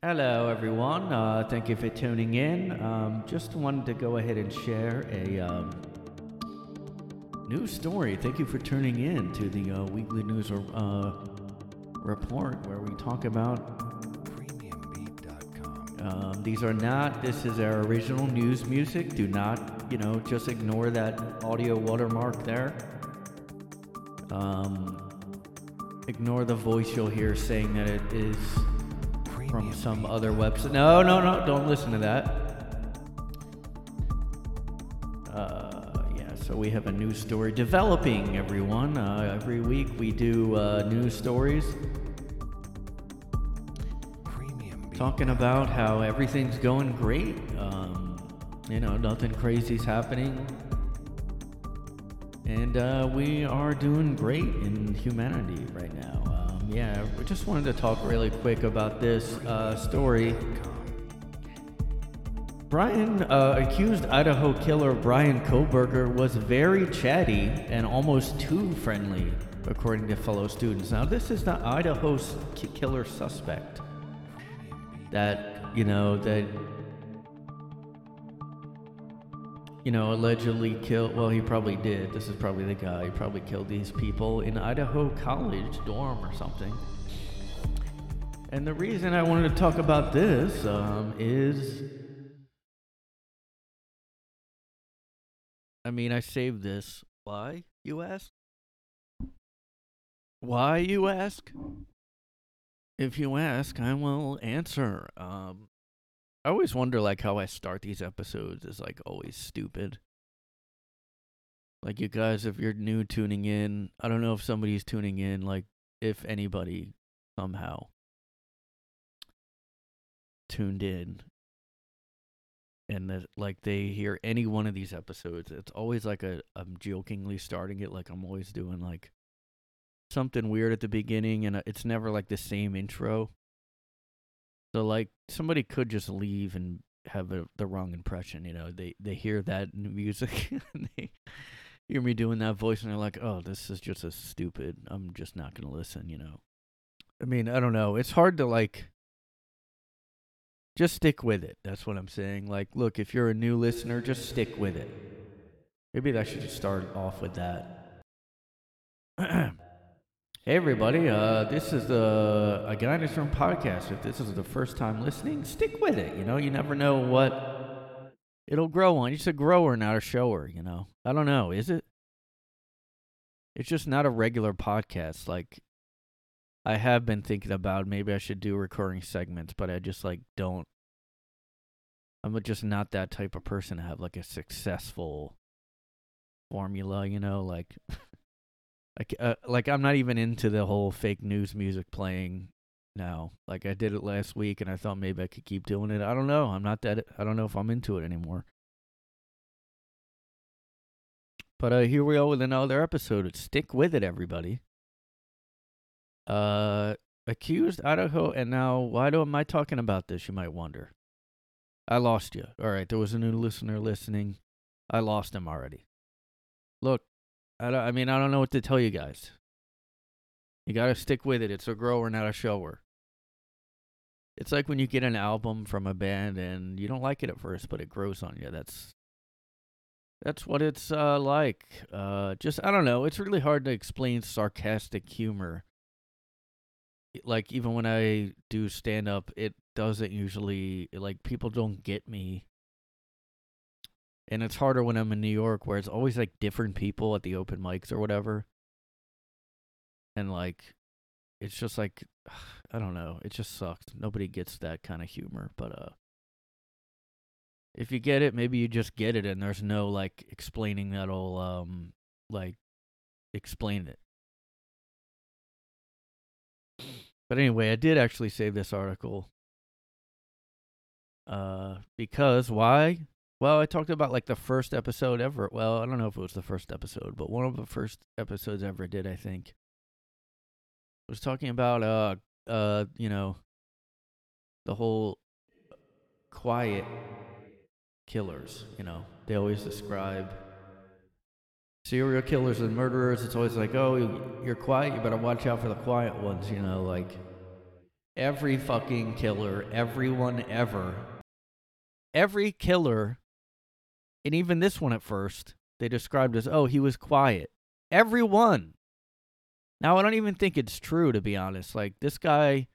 Hello, everyone. Uh, thank you for tuning in. Um, just wanted to go ahead and share a um, news story. Thank you for tuning in to the uh, weekly news uh, report where we talk about. premiumbeat.com. Um, these are not. This is our original news music. Do not, you know, just ignore that audio watermark there. Um, ignore the voice you'll hear saying that it is from some other website. No, no, no, don't listen to that. Uh, yeah, so we have a news story developing, everyone. Uh, every week we do uh, news stories talking about how everything's going great. Um, you know, nothing crazy's happening. And uh, we are doing great in humanity right now. Yeah, we just wanted to talk really quick about this uh, story. Bryan, uh, accused Idaho killer Bryan Kohberger was very chatty and almost too friendly, according to fellow students. Now, this is the Idaho's ki- killer suspect that you know that you know allegedly killed. Well, he probably did. This is probably the guy. He probably killed these people in Idaho College dorm or something. And the reason I wanted to talk about this um, is I mean, I saved this. Why, you ask? Why, you ask? If you ask, I will answer. Um, I always wonder, like, how I start these episodes is, like, always stupid. Like, you guys, if you're new tuning in, I don't know if somebody's tuning in, like, if anybody somehow tuned in and that like they hear any one of these episodes it's always like a i'm jokingly starting it like i'm always doing like something weird at the beginning and uh, it's never like the same intro so like somebody could just leave and have a, the wrong impression you know they they hear that music and they hear me doing that voice and they're like oh this is just a stupid i'm just not gonna listen you know i mean i don't know it's hard to like just stick with it. That's what I'm saying. Like, look, if you're a new listener, just stick with it. Maybe I should just start off with that. hey, everybody. Uh, this is the a Guy in His Room podcast. If this is the first time listening, stick with it. You know, you never know what it'll grow on. It's a grower, not a shower. You know, I don't know. Is it? It's just not a regular podcast. Like, I have been thinking about maybe I should do recurring segments, but I just like don't. I'm just not that type of person to have like a successful formula, you know, like like uh, like I'm not even into the whole fake news music playing now. Like I did it last week and I thought maybe I could keep doing it. I don't know. I'm not that I don't know if I'm into it anymore. But uh here we are with another episode. Stick with it everybody. Uh, accused Idaho, and now why do am I talking about this? You might wonder. I lost you. All right, there was a new listener listening. I lost him already. Look, I, don't, I mean, I don't know what to tell you guys. You got to stick with it. It's a grower, not a shower. It's like when you get an album from a band and you don't like it at first, but it grows on you. That's that's what it's uh, like. Uh, just I don't know. It's really hard to explain sarcastic humor like even when I do stand up, it doesn't usually like people don't get me. And it's harder when I'm in New York where it's always like different people at the open mics or whatever. And like it's just like I don't know, it just sucks. Nobody gets that kind of humor, but uh if you get it, maybe you just get it and there's no like explaining that'll um like explain it. But anyway, I did actually save this article. Uh, because why? Well, I talked about like the first episode ever. Well, I don't know if it was the first episode, but one of the first episodes I ever did, I think. Was talking about uh uh, you know, the whole quiet killers, you know. They always describe serial killers and murderers. It's always like, "Oh, you're quiet, you better watch out for the quiet ones," you know, like every fucking killer, everyone ever, every killer, and even this one at first, they described as, oh, he was quiet. Everyone. Now, I don't even think it's true, to be honest. Like, this guy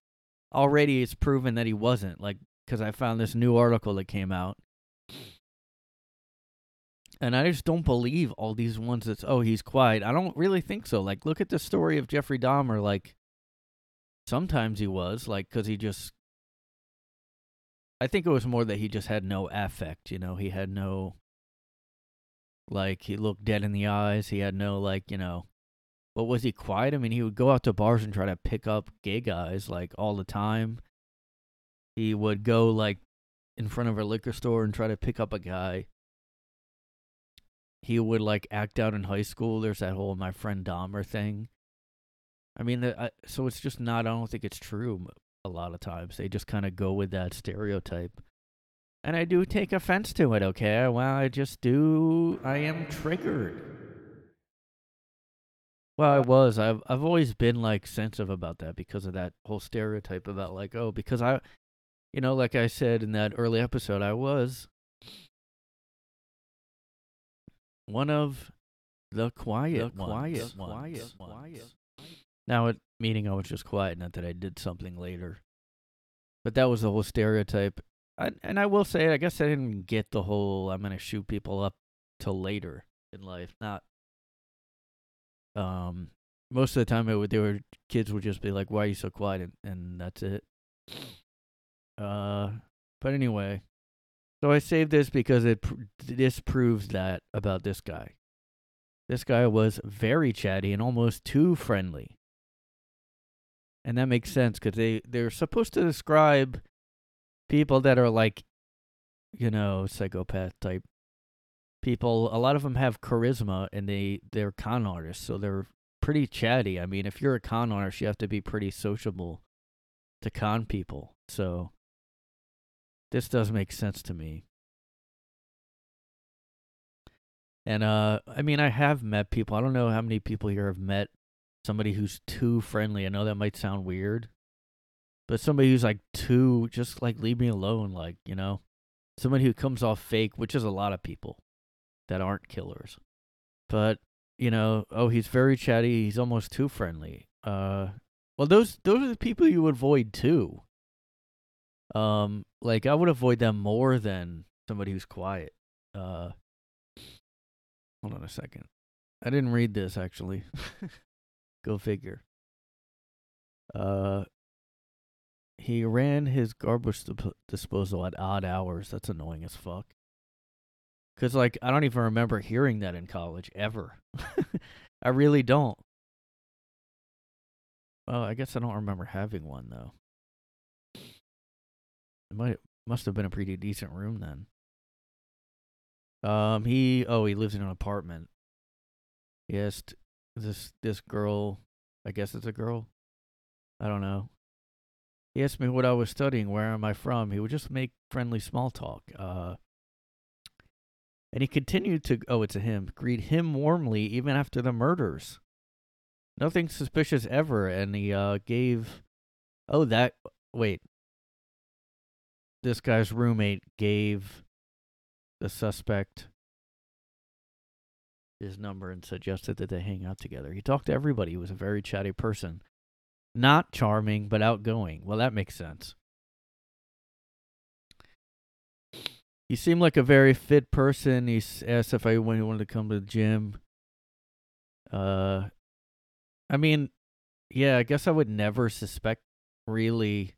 already is proven that he wasn't. Like, because I found this new article that came out. And I just don't believe all these ones that's, oh, he's quiet. I don't really think so. Like, look at the story of Jeffrey Dahmer. Like, sometimes he was, like, because he just. I think it was more that he just had no affect, you know? He had no. Like, he looked dead in the eyes. He had no, like, you know. But was he quiet? I mean, he would go out to bars and try to pick up gay guys, like, all the time. He would go, like, in front of a liquor store and try to pick up a guy he would like act out in high school. There's that whole my friend Dahmer thing. I mean, the, I, so it's just not. I don't think it's true. A lot of times they just kind of go with that stereotype, and I do take offense to it. Okay, well, I just do. I am triggered. Well, I was. I've I've always been like sensitive about that because of that whole stereotype about like oh because I, you know, like I said in that early episode, I was one of the quiet The ones. quiet ones. quiet ones. Now, it, meaning I was just quiet, not that I did something later. But that was the whole stereotype. And I will say, I guess I didn't get the whole I'm to shoot people up till later in life. Not. Um, most of the time, it would, they were kids would just be like, "Why are you so quiet?" and, and that's it. Uh, but anyway, so I saved this because it this proves that about this guy. This guy was very chatty and almost too friendly. And that makes sense because they, they're supposed to describe people that are like, you know, psychopath type people. A lot of them have charisma and they, they're con artists. So they're pretty chatty. I mean, if you're a con artist, you have to be pretty sociable to con people. So this does make sense to me. And uh I mean I have met people. I don't know how many people here have met somebody who's too friendly. I know that might sound weird. But somebody who's like too just like leave me alone like, you know. Somebody who comes off fake, which is a lot of people that aren't killers. But, you know, oh, he's very chatty, he's almost too friendly. Uh well those those are the people you avoid too. Um like I would avoid them more than somebody who's quiet. Uh Hold on a second. I didn't read this actually. Go figure. Uh, he ran his garbage dip- disposal at odd hours. That's annoying as fuck. Cause like I don't even remember hearing that in college ever. I really don't. Well, I guess I don't remember having one though. It might must have been a pretty decent room then. Um, he oh he lives in an apartment. Yes, this this girl, I guess it's a girl. I don't know. He asked me what I was studying, where am I from. He would just make friendly small talk. Uh, and he continued to oh it's a him greet him warmly even after the murders. Nothing suspicious ever, and he uh gave. Oh that wait. This guy's roommate gave the suspect his number and suggested that they hang out together. He talked to everybody. He was a very chatty person. Not charming, but outgoing. Well, that makes sense. He seemed like a very fit person. He asked if I wanted to come to the gym. Uh, I mean, yeah, I guess I would never suspect really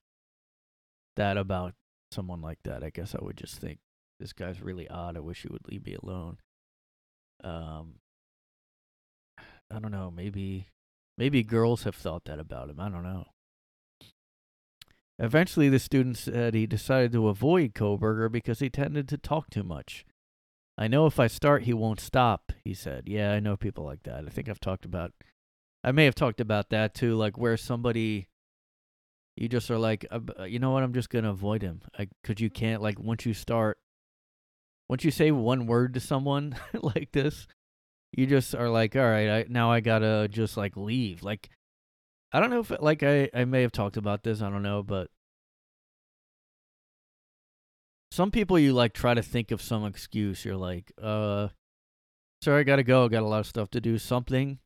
that about someone like that. I guess I would just think this guy's really odd. I wish he would leave me alone. Um, I don't know. Maybe, maybe girls have thought that about him. I don't know. Eventually, the student said he decided to avoid Kohberger because he tended to talk too much. I know if I start, he won't stop, he said. Yeah, I know people like that. I think I've talked about, I may have talked about that too, like where somebody, you just are like, uh, you know what, I'm just going to avoid him. Because you can't, like, once you start, once you say one word to someone like this, you just are like, all right, I, now I gotta just like leave. Like, I don't know if like I I may have talked about this. I don't know, but some people you like try to think of some excuse. You're like, uh, sorry, I gotta go. I got a lot of stuff to do. Something,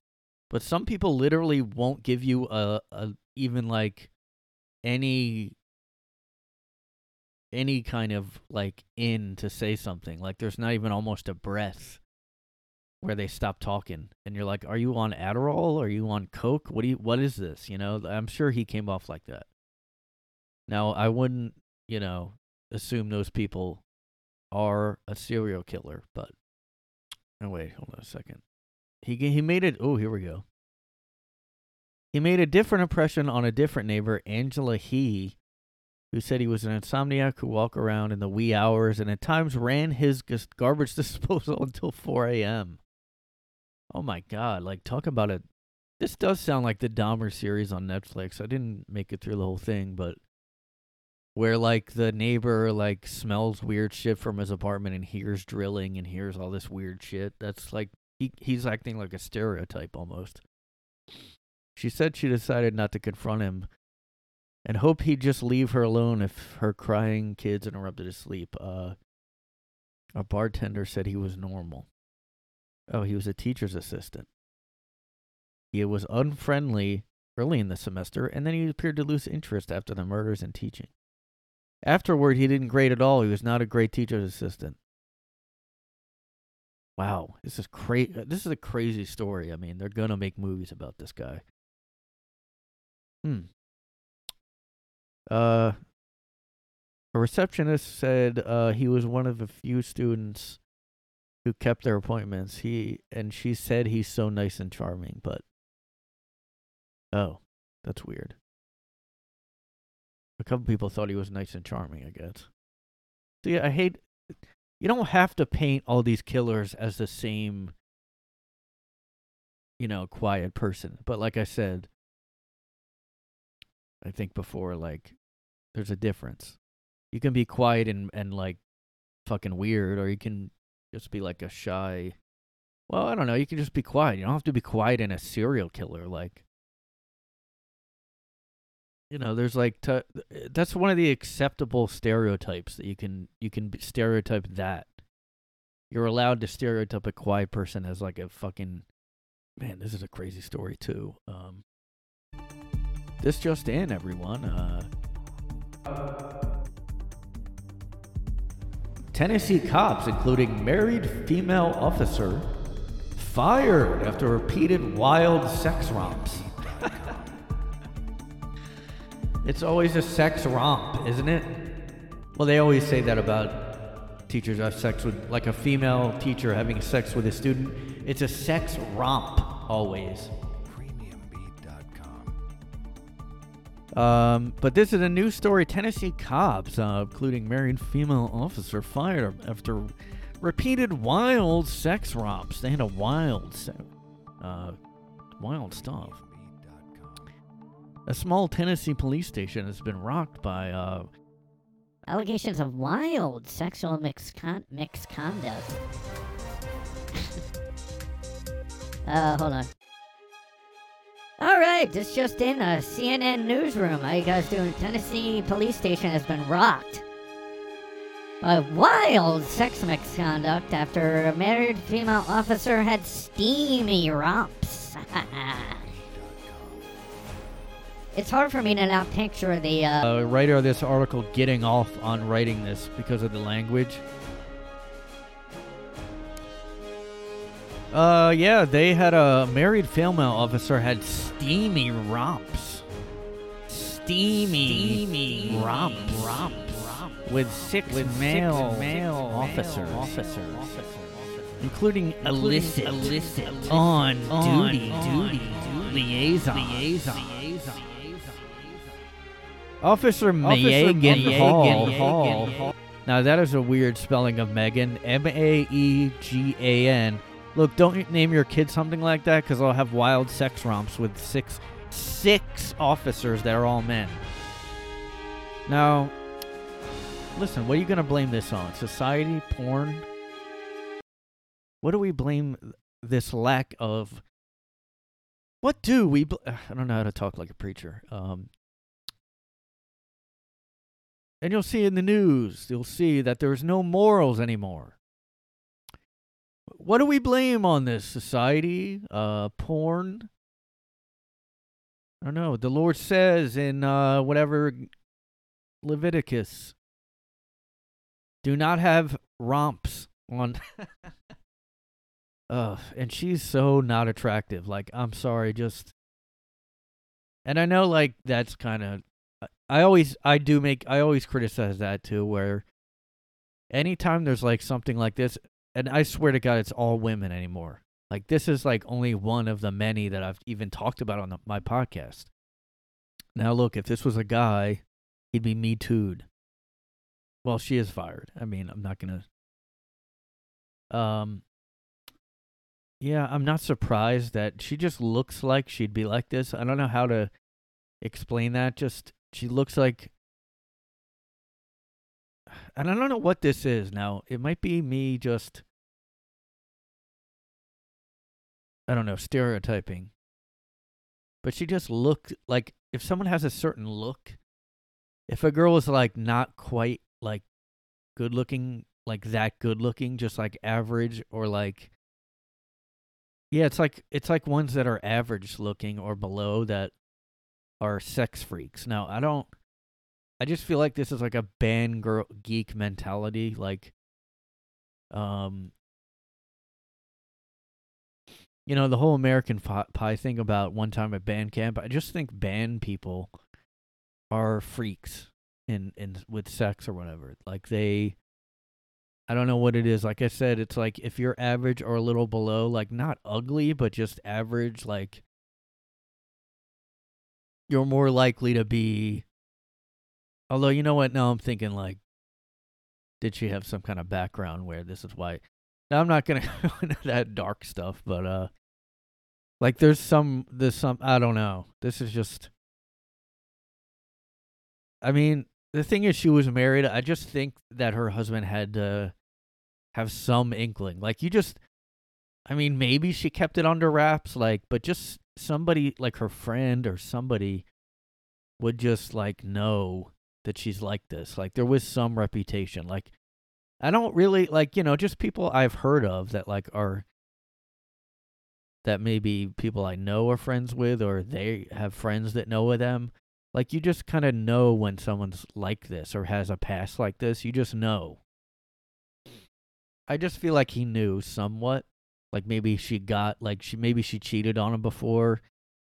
but some people literally won't give you a, a even like any any kind of like in to say something. Like there's not even almost a breath where they stop talking and you're like, "Are you on Adderall? Are you on coke? What do you what is this?" You know, I'm sure he came off like that. Now, I wouldn't, you know, assume those people are a serial killer, but oh wait, hold on a second. He he made it. Oh, here we go. He made a different impression on a different neighbor, Angela He, who said he was an insomniac who walked around in the wee hours and at times ran his garbage disposal until 4 a.m. Oh my God! Like talk about it. This does sound like the Dahmer series on Netflix. I didn't make it through the whole thing, but where like the neighbor like smells weird shit from his apartment and hears drilling and hears all this weird shit. That's like he he's acting like a stereotype almost. She said she decided not to confront him and hope he'd just leave her alone if her crying kids interrupted his sleep. Uh a bartender said he was normal. Oh, he was a teacher's assistant. He was unfriendly early in the semester, and then he appeared to lose interest after the murders and teaching. Afterward, he didn't grade at all. He was not a great teacher's assistant. Wow, this is crazy. This is a crazy story. I mean, they're gonna make movies about this guy. Hmm. Uh, a receptionist said uh, he was one of the few students who kept their appointments. He and she said he's so nice and charming, but oh, that's weird. A couple people thought he was nice and charming, I guess. See, I hate. You don't have to paint all these killers as the same, you know, quiet person. But like I said, I think before, like, there's a difference. You can be quiet and, and like, fucking weird, or you can just be like a shy. Well, I don't know. You can just be quiet. You don't have to be quiet in a serial killer. Like, you know there's like t- that's one of the acceptable stereotypes that you can you can stereotype that you're allowed to stereotype a quiet person as like a fucking man this is a crazy story too um this just in everyone uh Tennessee cops, including married female officer, fired after repeated wild sex romps. It's always a sex romp, isn't it? Well, they always say that about teachers have sex with, like a female teacher having sex with a student. It's a sex romp, always. Um, but this is a new story. Tennessee cops, uh, including married female officer, fired after repeated wild sex romps. They had a wild, se- uh, wild stuff. A small Tennessee police station has been rocked by uh, Allegations of wild sexual miscon- misconduct. uh, hold on. All right, this just in a CNN newsroom. How you guys doing? Tennessee police station has been rocked by wild sex misconduct after a married female officer had steamy romps. it's hard for me to not picture the uh, uh, writer of this article getting off on writing this because of the language. Uh, yeah, they had a married female officer had steamy romps. Steamy, steamy romps, romps, with six male male officers, officers, including illicit, illicit on, duty, duty, liaison, liaison. Officer Maegan Hall. Now that is a weird spelling of Megan. M A E G A N. Look, don't name your kid something like that because I'll have wild sex romps with six six officers that are all men. Now, listen, what are you gonna blame this on? Society, porn? What do we blame this lack of what do we? Bl- I don't know how to talk like a preacher. Um, and you'll see in the news, you'll see that there's no morals anymore. What do we blame on this society? Uh, porn. I don't know. The Lord says in uh, whatever Leviticus, do not have romps on. Ugh, and she's so not attractive. Like, I'm sorry, just. And I know, like, that's kind of. I always, I do make, I always criticize that too, where anytime there's like something like this, and I swear to God, it's all women anymore. Like, this is like only one of the many that I've even talked about on the, my podcast. Now, look, if this was a guy, he'd be me too'd. Well, she is fired. I mean, I'm not gonna. Um, yeah, I'm not surprised that she just looks like she'd be like this. I don't know how to explain that. Just she looks like and I don't know what this is now. It might be me just I don't know, stereotyping. But she just looked like if someone has a certain look, if a girl is like not quite like good looking, like that good looking, just like average or like yeah, it's like it's like ones that are average looking or below that are sex freaks. Now, I don't I just feel like this is like a band girl geek mentality like um you know the whole American Pie thing about one time at band camp. I just think band people are freaks in in with sex or whatever. Like they I don't know what it is. Like I said, it's like if you're average or a little below, like not ugly, but just average, like you're more likely to be. Although, you know what? Now I'm thinking, like, did she have some kind of background where this is why? Now I'm not to go into that dark stuff, but, uh, like, there's some, there's some, I don't know. This is just. I mean, the thing is, she was married. I just think that her husband had to have some inkling. Like you just I mean, maybe she kept it under wraps, like, but just somebody like her friend or somebody would just like know that she's like this. Like there was some reputation. Like I don't really like, you know, just people I've heard of that like are that maybe people I know are friends with or they have friends that know of them. Like you just kind of know when someone's like this or has a past like this. You just know. I just feel like he knew somewhat. Like maybe she got like she maybe she cheated on him before,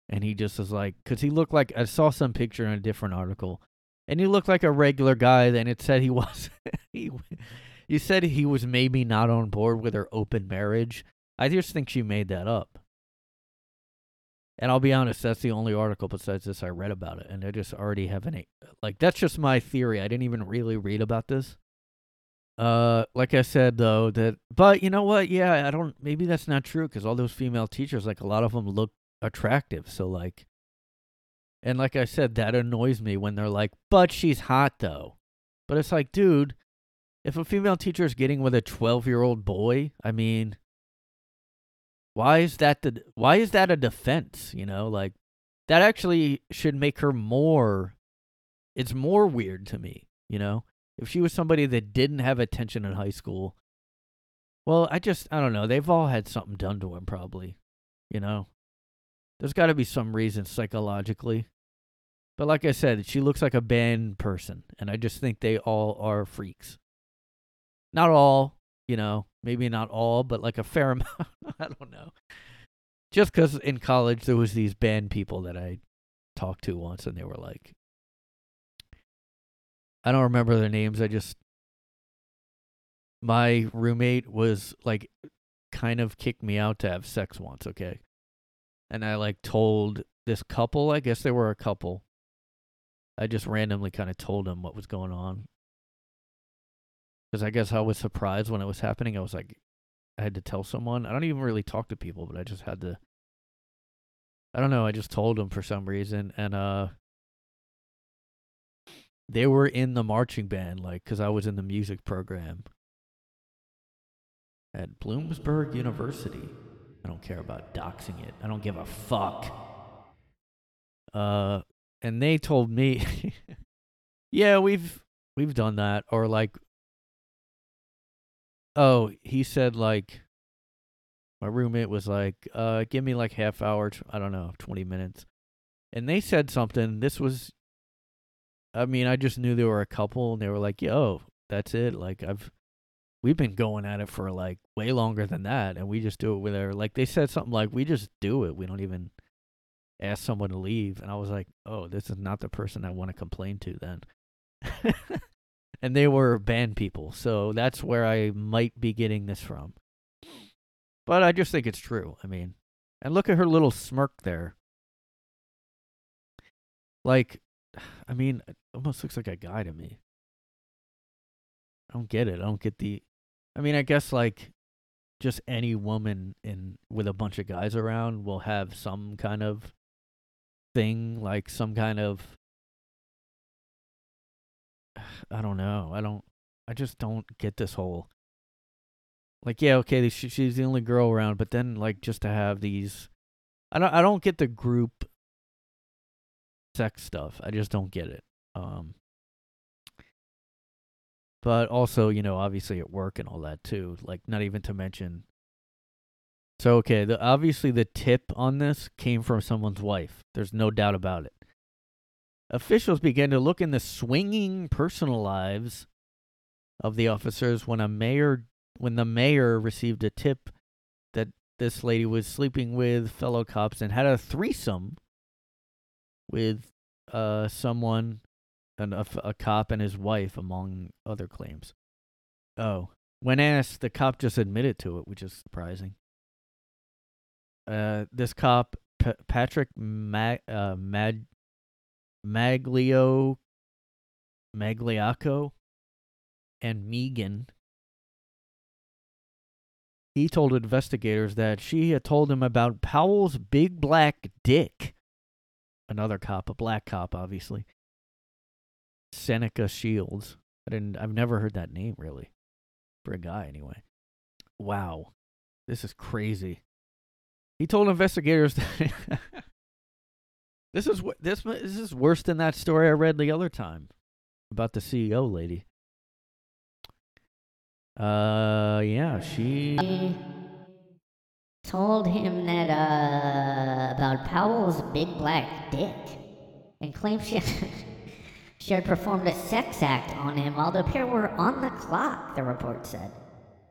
and he just was like, because he looked like I saw some picture in a different article, and he looked like a regular guy. Then it said he was he, you said he was maybe not on board with her open marriage. I just think she made that up. And I'll be honest, that's the only article besides this I read about it, and I just already have an like that's just my theory. I didn't even really read about this. Uh, like I said though, that but you know what? Yeah, I don't. Maybe that's not true because all those female teachers, like a lot of them, look attractive. So like, and like I said, that annoys me when they're like, "But she's hot though." But it's like, dude, if a female teacher is getting with a twelve-year-old boy, I mean, why is that the why is that a defense? You know, like that actually should make her more. It's more weird to me. You know if she was somebody that didn't have attention in high school, well, I just, I don't know. They've all had something done to them, probably. You know? There's got to be some reason psychologically. But like I said, she looks like a band person, and I just think they all are freaks. Not all, you know, maybe not all, but like a fair amount. I don't. Just because in college there was these band people that I talked to once, and they were like, I don't remember their names. I just my roommate was like kind of kicked me out to have sex once, okay? And I like told this couple, I guess they were a couple. I just randomly kind of told them what was going on. Cuz I guess I was surprised when it was happening. I was like I had to tell someone. I don't even really talk to people, but I just had to I don't know, I just told them for some reason and uh they were in the marching band, like, because I was in the music program at Bloomsburg University. I don't care about doxing it. I don't give a fuck. Uh, and they told me, yeah, we've we've done that, or like, oh, he said like, my roommate was like, uh, give me like half hour, I don't know, twenty minutes, and they said something. This was, I mean, I just knew they were a couple, and they were like, yo, that's it. Like I've we've been going at it for like way longer than that and we just do it with our like they said something like we just do it we don't even ask someone to leave and i was like oh this is not the person i want to complain to then and they were band people so that's where i might be getting this from but i just think it's true i mean and look at her little smirk there like i mean it almost looks like a guy to me I don't get it. I don't get the. I mean, I guess like just any woman in with a bunch of guys around will have some kind of thing, like some kind of. I don't know. I don't. I just don't get this whole. Like yeah, okay, she, she's the only girl around, but then like just to have these, I don't. I don't get the group sex stuff. I just don't get it. Um but also you know obviously at work and all that too like not even to mention so okay the obviously the tip on this came from someone's wife there's no doubt about it officials began to look in the swinging personal lives of the officers when a mayor when the mayor received a tip that this lady was sleeping with fellow cops and had a threesome with uh someone an, a, a cop and his wife, among other claims. Oh, when asked, the cop just admitted to it, which is surprising. Uh, this cop, P- Patrick Mag- uh, Mag- Maglio, Magliocco, and Maegan. He told investigators that she had told him about Powell's big black dick. Another cop, a black cop, obviously. Seneca Shields. I didn't. I've never heard that name really, for a guy anyway. Wow, this is crazy. He told investigators that this is this this is worse than that story I read the other time about the CEO lady. Uh, yeah, she told him that uh about Powell's big black dick, and claimed she. She had performed a sex act on him while the pair were on the clock, the report said.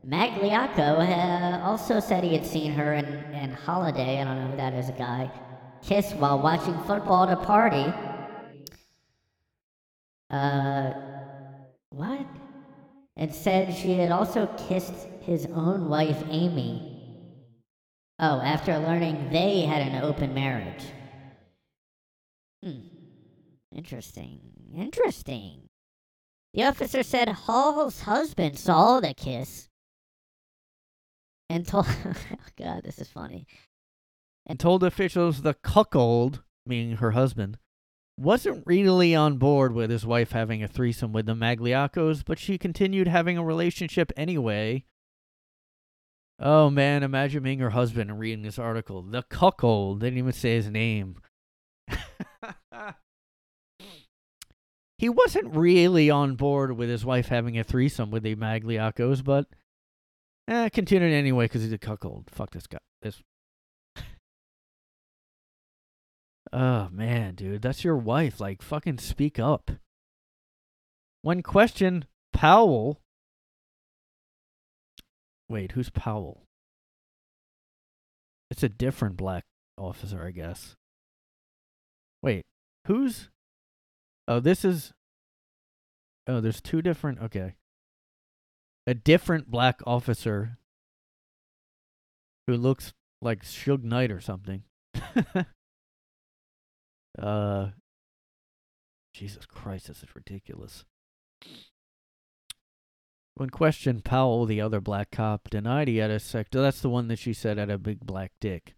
Magliocco uh, also said he had seen her and, and Holladay, I don't know who that is, a guy, kiss while watching football at a party. Uh, what? And said she had also kissed his own wife, Amy. Oh, after learning they had an open marriage. Hmm. Interesting. Interesting. The officer said Hall's husband saw the kiss and told. oh God, this is funny. And told officials the cuckold, meaning her husband, wasn't really on board with his wife having a threesome with the Maglioccos, but she continued having a relationship anyway. Oh man, imagine being her husband and reading this article. The cuckold didn't even say his name. he wasn't really on board with his wife having a threesome with the Maglioccos, but eh, continued anyway because he's a cuckold. Fuck this guy. This. Oh man, dude, that's your wife. Like, fucking speak up. When questioned, Powell. Wait, who's Powell? It's a different black officer, I guess. Wait, who's Oh, this is. Oh, there's two different. Okay. A different black officer who looks like Suge Knight or something. uh. Jesus Christ, this is ridiculous. When questioned, Powell, the other black cop, denied he had a sex. That's the one that she said had a big black dick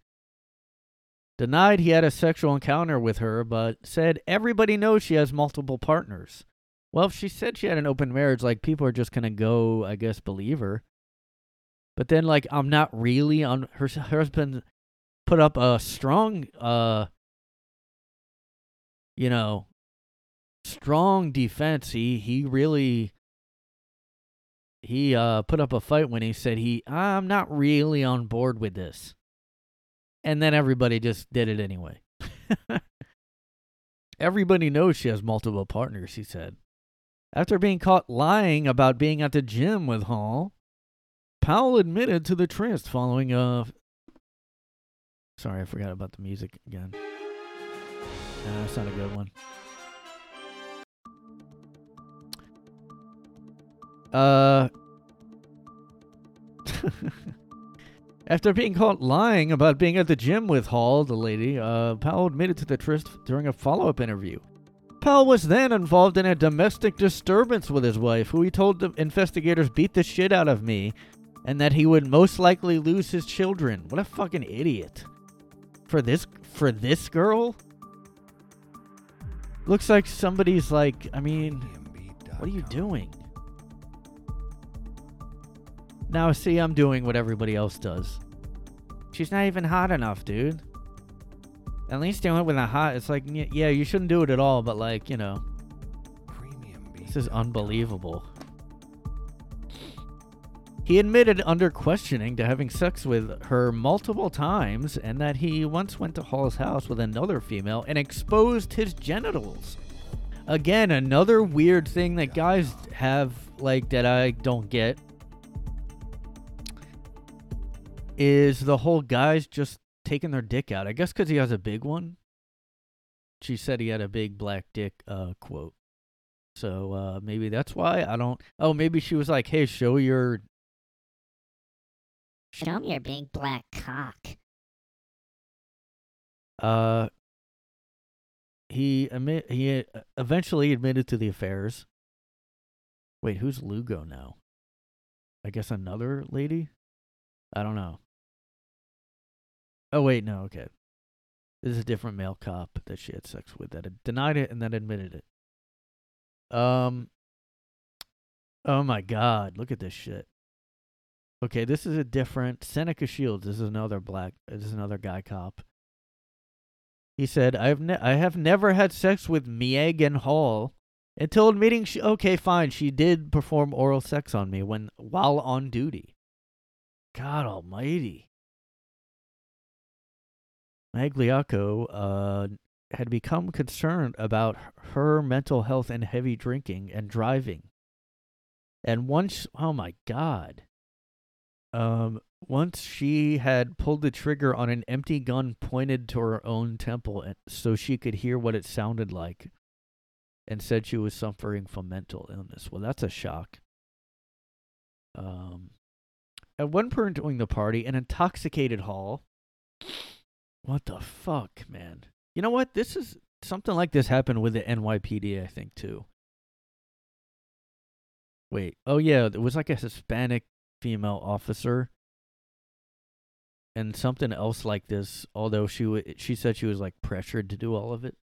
denied he had a sexual encounter with her, but said everybody knows she has multiple partners. Well, if she said she had an open marriage, like people are just gonna go, I guess, believe her. But then, like, I'm not really on her, her husband put up a strong, uh, you know, strong defense. He he really he uh put up a fight when he said he I'm not really on board with this. And then everybody just did it anyway. everybody knows she has multiple partners, he said. After being caught lying about being at the gym with Hall, Powell admitted to the tryst following a. Sorry, I forgot about the music again. That's not a good one. Uh. After being caught lying about being at the gym with Hall, the lady, uh, Powell admitted to the tryst during a follow up interview. Powell was then involved in a domestic disturbance with his wife, who he told the investigators beat the shit out of me and that he would most likely lose his children. What a fucking idiot. For this for this girl? Looks like somebody's like, I mean, what are you doing? Now see, I'm doing what everybody else does. She's not even hot enough, dude. At least do it with a hot. It's like, yeah, you shouldn't do it at all, but like, you know. This is unbelievable. He admitted under questioning to having sex with her multiple times and that he once went to Hall's house with another female and exposed his genitals. Again, another weird thing that guys have, like, that I don't get is the whole guys just taking their dick out. I guess because he has a big one. She said he had a big black dick, uh, quote. So uh, maybe that's why I don't. Oh, maybe she was like, "Hey, show your Show me your big black cock. Uh, he admit he uh, eventually admitted to the affairs. Wait, who's Lugo now? I guess another lady. I don't know. Oh wait, no, okay. This is a different male cop that she had sex with that had denied it and then admitted it. Um. Oh my God! Look at this shit. Okay, this is a different Seneca Shields. This is another black. This is another guy cop. He said, "I've ne- I have never had sex with Maegan Hall until admitting she. Okay, fine. She did perform oral sex on me when while on duty. God Almighty." Magliocco uh, had become concerned about her mental health and heavy drinking and driving. And once, oh my God. Um, once she had pulled the trigger on an empty gun pointed to her own temple so she could hear what it sounded like and said she was suffering from mental illness. Well, that's a shock. Um, at one point during the party, an intoxicated Hall. What the fuck, man? You know what? This is something like this happened with the NYPD, I think, too. Wait. Oh, yeah. It was like a Hispanic female officer. And something else like this although she w- she said she was like pressured to do all of it.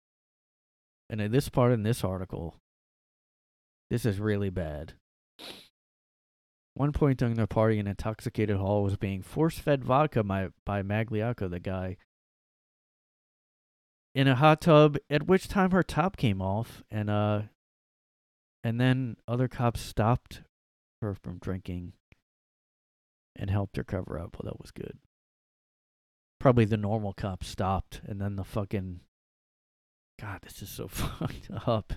And in this part in this article this is really bad. One point during the party an intoxicated hall was being force-fed vodka by, by magliocco the guy in a hot tub at which time her top came off and uh and then other cops stopped her from drinking and helped her cover up. Well, that was good. Probably the normal cop stopped, and then the fucking. God, this is so fucked up.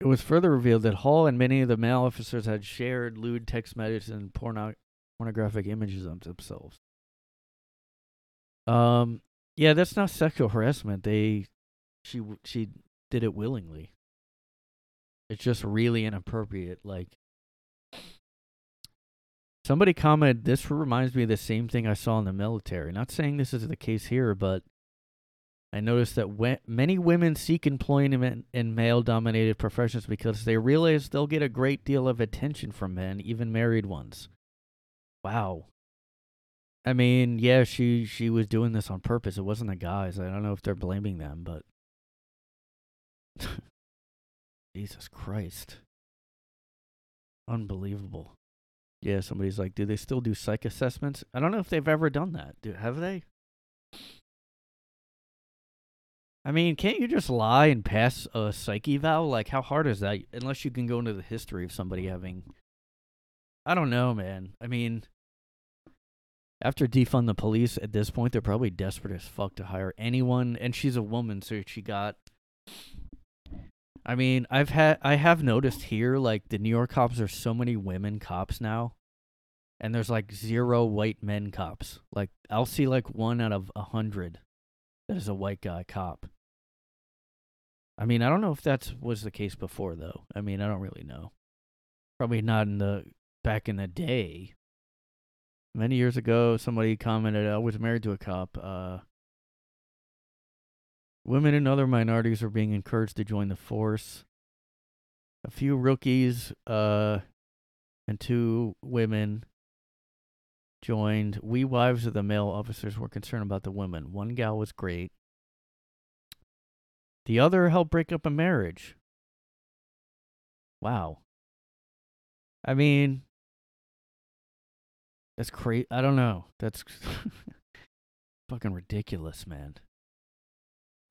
It was further revealed that Hall and many of the male officers had shared lewd text messages and porno- pornographic images of themselves. Um, yeah, that's not sexual harassment. They, she, she did it willingly. It's just really inappropriate. Like, Somebody commented, this reminds me of the same thing I saw in the military. Not saying this is the case here, but I noticed that we- many women seek employment in male dominated professions because they realize they'll get a great deal of attention from men, even married ones. Wow. I mean, yeah, she she was doing this on purpose. It wasn't the guys. I don't know if they're blaming them, but Jesus Christ. Unbelievable. Yeah, somebody's like, do they still do psych assessments? I don't know if they've ever done that. Do, have they? I mean, can't you just lie and pass a psych eval? Like, how hard is that? Unless you can go into the history of somebody having. I don't know, man. I mean, after defund the police, at this point, they're probably desperate as fuck to hire anyone. And she's a woman, so she got. I mean, I've had I have noticed here like the New York cops are so many women cops now, and there's like zero white men cops. Like I'll see like one out of a hundred that is a white guy cop. I mean, I don't know if that was the case before though. I mean, I don't really know. Probably not in the back in the day. Many years ago, somebody commented, "I was married to a cop." Uh, Women and other minorities are being encouraged to join the force. A few rookies uh, and two women joined. We wives of the male officers were concerned about the women. One gal was great. The other helped break up a marriage. Wow. I mean, that's crazy. I don't know. That's fucking ridiculous, man.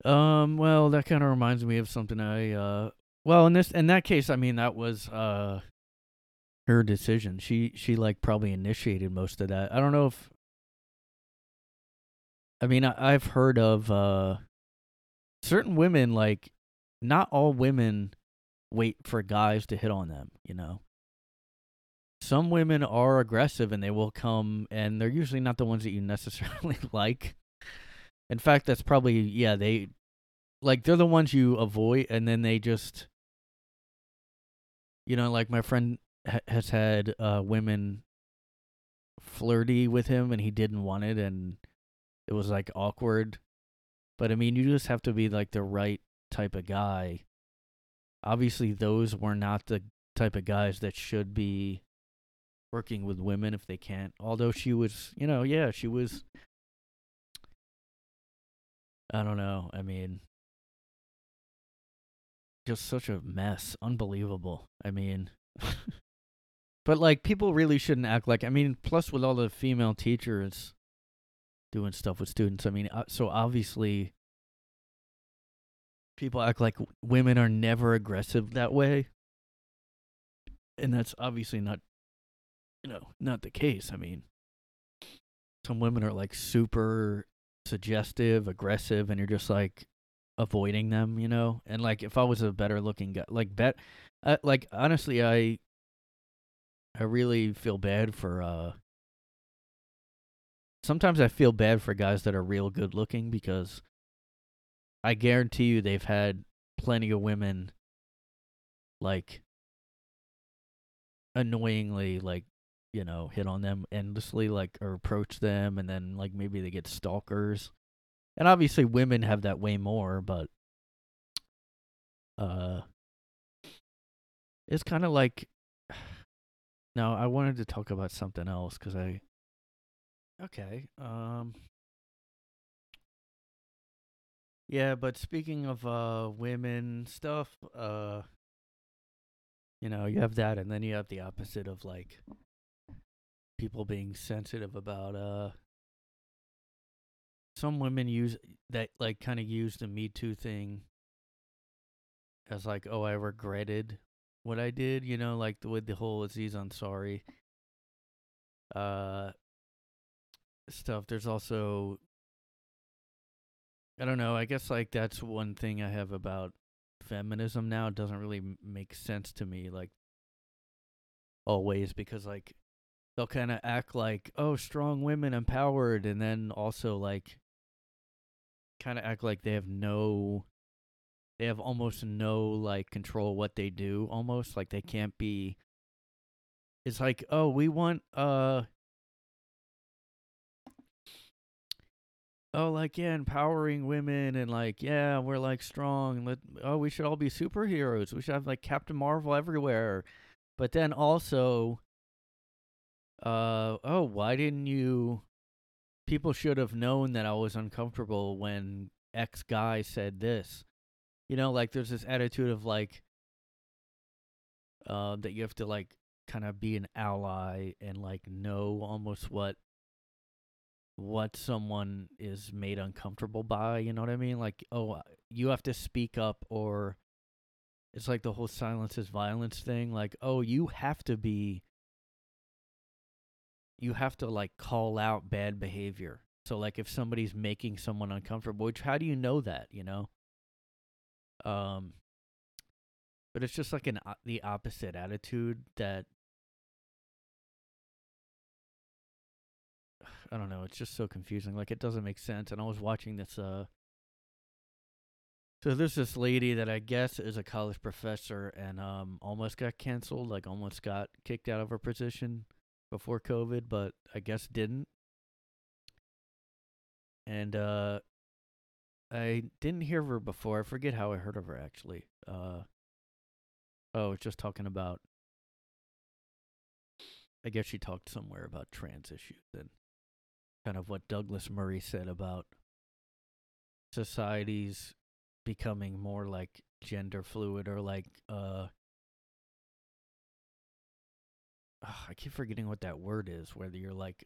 Um, well, that kind of reminds me of something I uh well, in this in that case, I mean that was uh her decision. She she like probably initiated most of that. I don't know if I mean, I, I've heard of uh certain women like not all women wait for guys to hit on them, you know. Some women are aggressive and they will come and they're usually not the ones that you necessarily like. In fact, that's probably yeah, they like they're the ones you avoid and then they just you know, like my friend ha- has had uh women flirty with him and he didn't want it and it was like awkward. But I mean, you just have to be like the right type of guy. Obviously, those were not the type of guys that should be working with women if they can't. Although she was, you know, yeah, she was I don't know. I mean, just such a mess. Unbelievable. I mean, but like people really shouldn't act like. I mean, plus with all the female teachers doing stuff with students. I mean, uh, so obviously people act like women are never aggressive that way. And that's obviously not you know, not the case. I mean, some women are like super suggestive, aggressive, and you're just like avoiding them, you know. And like, if I was a better looking guy, like bet, uh, like honestly, I, I really feel bad for. uh Sometimes I feel bad for guys that are real good looking because I guarantee you they've had plenty of women like annoyingly like you know, hit on them endlessly, like, or approach them, and then, like, maybe they get stalkers. And obviously, women have that way more, but, uh, it's kind of like. Now, I wanted to talk about something else because I. Okay. Um. Yeah, but speaking of uh women stuff, uh you know, you have that and then you have the opposite of like people being sensitive about uh some women use that like kind of use the me too thing as like oh i regretted what i did you know like the, with the whole aziz ansari uh stuff. There's also i don't know i guess like that's one thing i have about feminism now. It doesn't really make sense to me like always because like they'll kind of act like oh strong women empowered and then also like kind of act like they have no they have almost no like control what they do almost like they can't be it's like oh we want uh oh like yeah empowering women and like yeah we're like strong let oh we should all be superheroes we should have like captain marvel everywhere. But then also uh oh why didn't you people should have known that i was uncomfortable when x guy said this you know like there's this attitude of like uh that you have to like kind of be an ally and like know almost what what someone is made uncomfortable by, you know what I mean? Like, oh, you have to speak up or it's like the whole silence is violence thing, like, oh, you have to be you have to like call out bad behavior. So like if somebody's making someone uncomfortable, which how do you know that, you know? Um but it's just like an the opposite attitude that I don't know, it's just so confusing. Like it doesn't make sense. And I was watching this uh so there's this lady that I guess is a college professor and um almost got canceled, like almost got kicked out of her position before COVID, but I guess didn't. And uh I didn't hear of her before. I forget how I heard of her actually. Uh oh, just talking about I guess she talked somewhere about trans issues and kind of what Douglas Murray said about societies becoming more like gender fluid or like uh ugh, I keep forgetting what that word is, whether you're like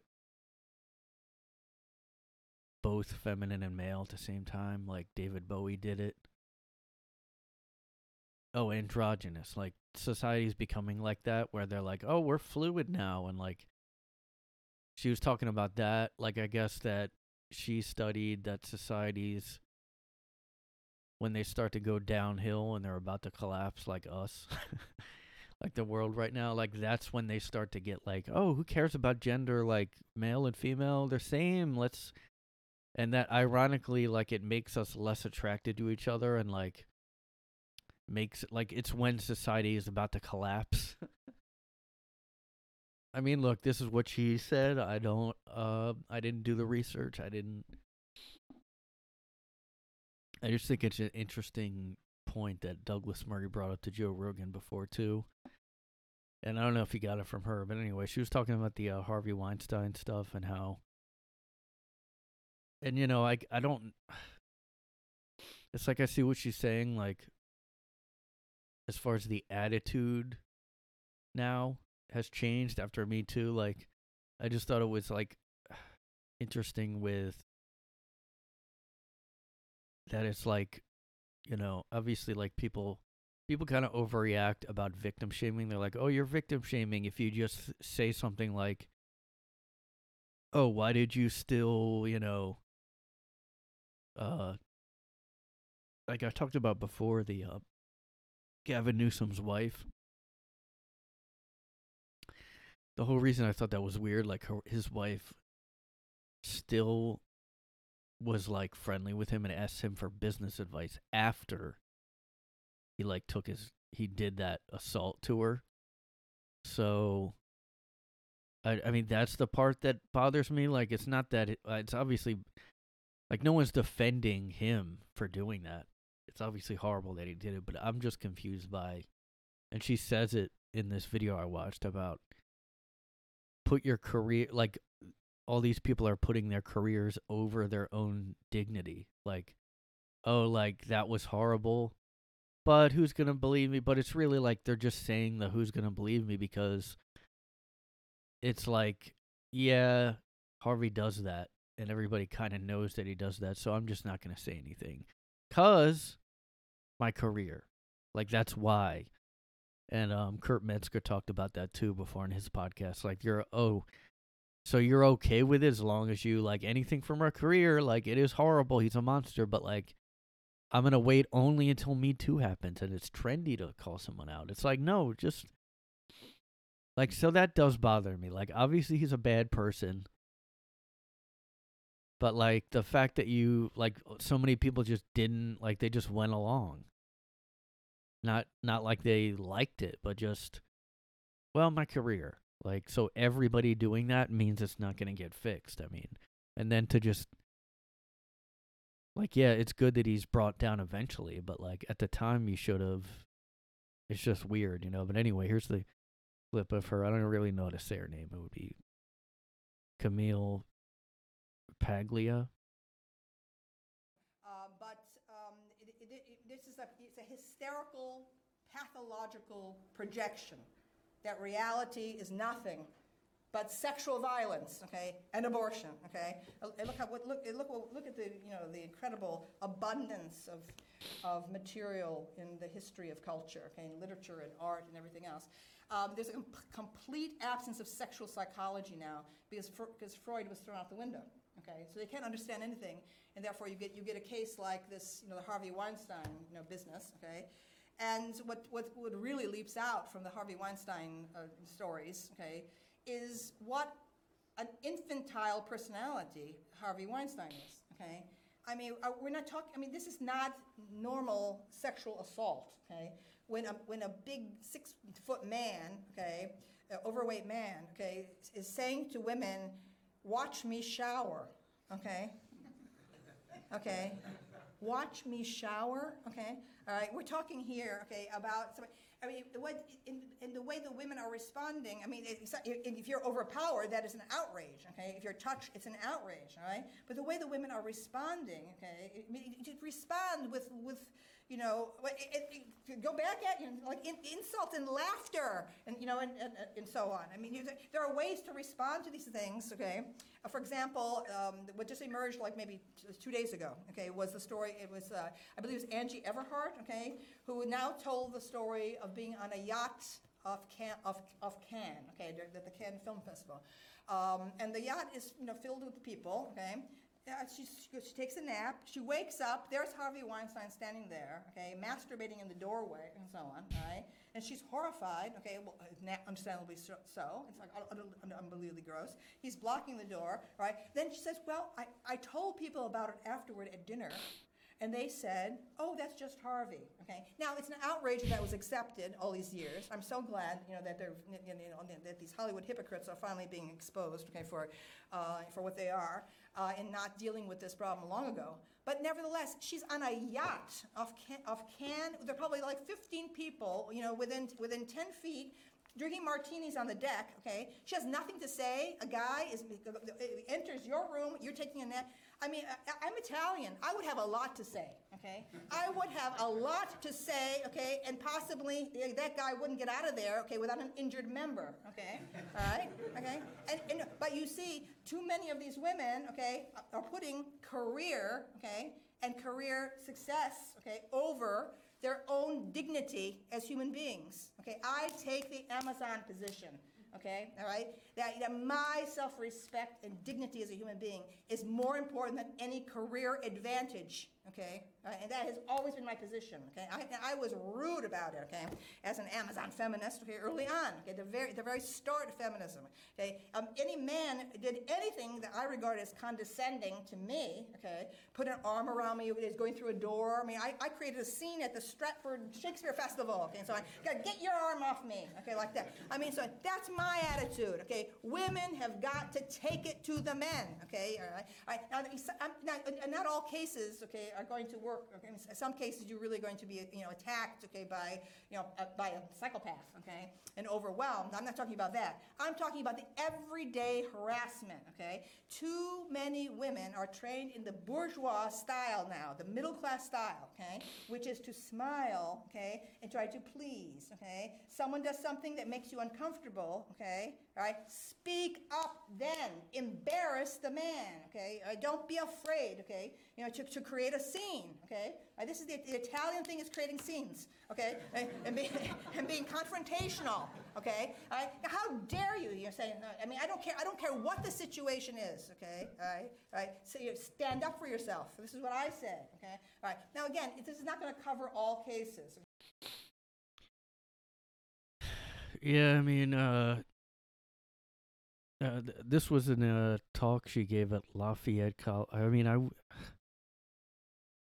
both feminine and male at the same time, like David Bowie did it. Oh, androgynous. Like society's becoming like that where they're like, "Oh, we're fluid now." And like she was talking about that, like I guess that she studied that societies when they start to go downhill and they're about to collapse like us. like the world right now, like that's when they start to get like, "Oh, who cares about gender like male and female? They're same. Let's and that ironically like it makes us less attracted to each other and like makes like it's when society is about to collapse i mean look this is what she said i don't uh i didn't do the research i didn't i just think it's an interesting point that douglas murray brought up to joe rogan before too. And i don't know if he got it from her but anyway she was talking about the uh, harvey weinstein stuff and how and you know i i don't it's like i see what she's saying like as far as the attitude now has changed after me too like i just thought it was like interesting with that it's like you know obviously like people people kind of overreact about victim shaming they're like oh you're victim shaming if you just say something like oh why did you still you know uh like i talked about before the uh Gavin Newsom's wife. The whole reason I thought that was weird, like her, his wife still was like friendly with him and asked him for business advice after he like took his he did that assault to her. So I I mean that's the part that bothers me like it's not that it, it's obviously like no one's defending him for doing that it's obviously horrible that he did it, but I'm just confused by and she says it in this video I watched about put your career like all these people are putting their careers over their own dignity. Like, oh, like that was horrible, but who's gonna believe me? But it's really like they're just saying the who's gonna believe me because it's like, yeah, Harvey does that, and everybody kind of knows that he does that, so I'm just not gonna say anything. Cause my career. Like that's why. And um Kurt Metzger talked about that too before in his podcast. Like you're oh so you're okay with it as long as you like anything from her career, like it is horrible, he's a monster, but like I'm gonna wait only until Me Too happens and it's trendy to call someone out. It's like, no, just like so that does bother me. Like obviously he's a bad person. But like the fact that you like so many people just didn't like they just went along. Not not like they liked it, but just well, my career. Like so everybody doing that means it's not going to get fixed. I mean, and then to just like yeah, it's good that he's brought down eventually, but like at the time you should have it's just weird, you know. But anyway, here's the clip of her. I don't really know how to say her name. It would be Camille Paglia. Uh, but um, this is a, it's a hysterical, pathological projection that reality is nothing but sexual violence, okay, and abortion, okay. And look how look look look at the you know the incredible abundance of of material in the history of culture, okay, in literature and art and everything else. Um, there's a com- complete absence of sexual psychology now because because Freud was thrown out the window. Okay, so they can't understand anything, and therefore you get you get a case like this, you know, the Harvey Weinstein, you know, business. Okay, and what what, what really leaps out from the Harvey Weinstein uh, stories, okay, is what an infantile personality Harvey Weinstein is. Okay, I mean, uh, we're not talking. I mean, this is not normal sexual assault. Okay, when a when a big six foot man, okay, uh, overweight man, okay, is saying to women, "Watch me shower." Okay. Okay. Watch me shower. Okay. All right. We're talking here. Okay. About. Somebody, I mean, what, in, in, the way the women are responding, I mean, if you're overpowered, that is an outrage, okay? If you're touched, it's an outrage, all right? But the way the women are responding, okay, I mean, respond with, with you know, it, it, go back at you like in, insult and laughter, and you know, and, and, and so on. I mean, you, there are ways to respond to these things. Okay, uh, for example, um, what just emerged like maybe two days ago. Okay, was the story? It was uh, I believe it was Angie Everhart. Okay, who now told the story of being on a yacht off, Can, off, off Cannes, okay, at the Cannes Film Festival. Um, and the yacht is you know, filled with people, okay? Yeah, she, she, takes a nap. She wakes up. There's Harvey Weinstein standing there, okay, masturbating in the doorway and so on, right? And she's horrified, okay, well, uh, understandably so. It's like unbelievably gross. He's blocking the door, right? Then she says, Well, I, I told people about it afterward at dinner, and they said, "Oh, that's just Harvey." Okay. Now it's an outrage that was accepted all these years. I'm so glad, you know, that they're, you know, that these Hollywood hypocrites are finally being exposed, okay, for, uh, for what they are, uh, and not dealing with this problem long ago. But nevertheless, she's on a yacht off Can- off Cannes. There are probably like 15 people, you know, within within 10 feet drinking martinis on the deck, okay? She has nothing to say. A guy is enters your room, you're taking a nap. I mean, I, am Italian. I would have a lot to say, okay? I would have a lot to say, okay, and possibly eh, that guy wouldn't get out of there, okay, without an injured member, okay? All right, okay? And, and but you see, too many of these women, okay, are putting career, okay, and career success, okay, over their own dignity as human beings. Okay, I take the Amazon position. Okay, all right? That, that my self respect and dignity as a human being is more important than any career advantage okay? Uh, and that has always been my position, okay? I, I was rude about it, okay, as an Amazon feminist, okay, early on, okay, the very, the very start of feminism, okay? Um, any man did anything that I regard as condescending to me, okay, put an arm around me, is going through a door. I mean, I, I created a scene at the Stratford Shakespeare Festival, okay, so I got get your arm off me, okay, like that. I mean, so that's my attitude, okay? Women have got to take it to the men, okay? All right? All right. Now, not, not all cases, okay, are going to work. In some cases, you're really going to be, you know, attacked, okay, by, you know, uh, by a psychopath, okay, and overwhelmed. I'm not talking about that. I'm talking about the everyday harassment, okay. Too many women are trained in the bourgeois style now, the middle class style, okay, which is to smile, okay, and try to please, okay. Someone does something that makes you uncomfortable, okay, all right. Speak up then. Embarrass the man, okay. Uh, don't be afraid, okay, you know, to, to create a scene, okay? Uh, this is the, the, Italian thing is creating scenes, okay? And, and, be, and being confrontational, okay? All right? How dare you? You're saying, I mean, I don't care. I don't care what the situation is, okay? All right? All right? So you stand up for yourself. This is what I say. okay? All right. Now, again, this is not going to cover all cases. Yeah, I mean, uh, uh, th- this was in a talk she gave at Lafayette College. I mean, I,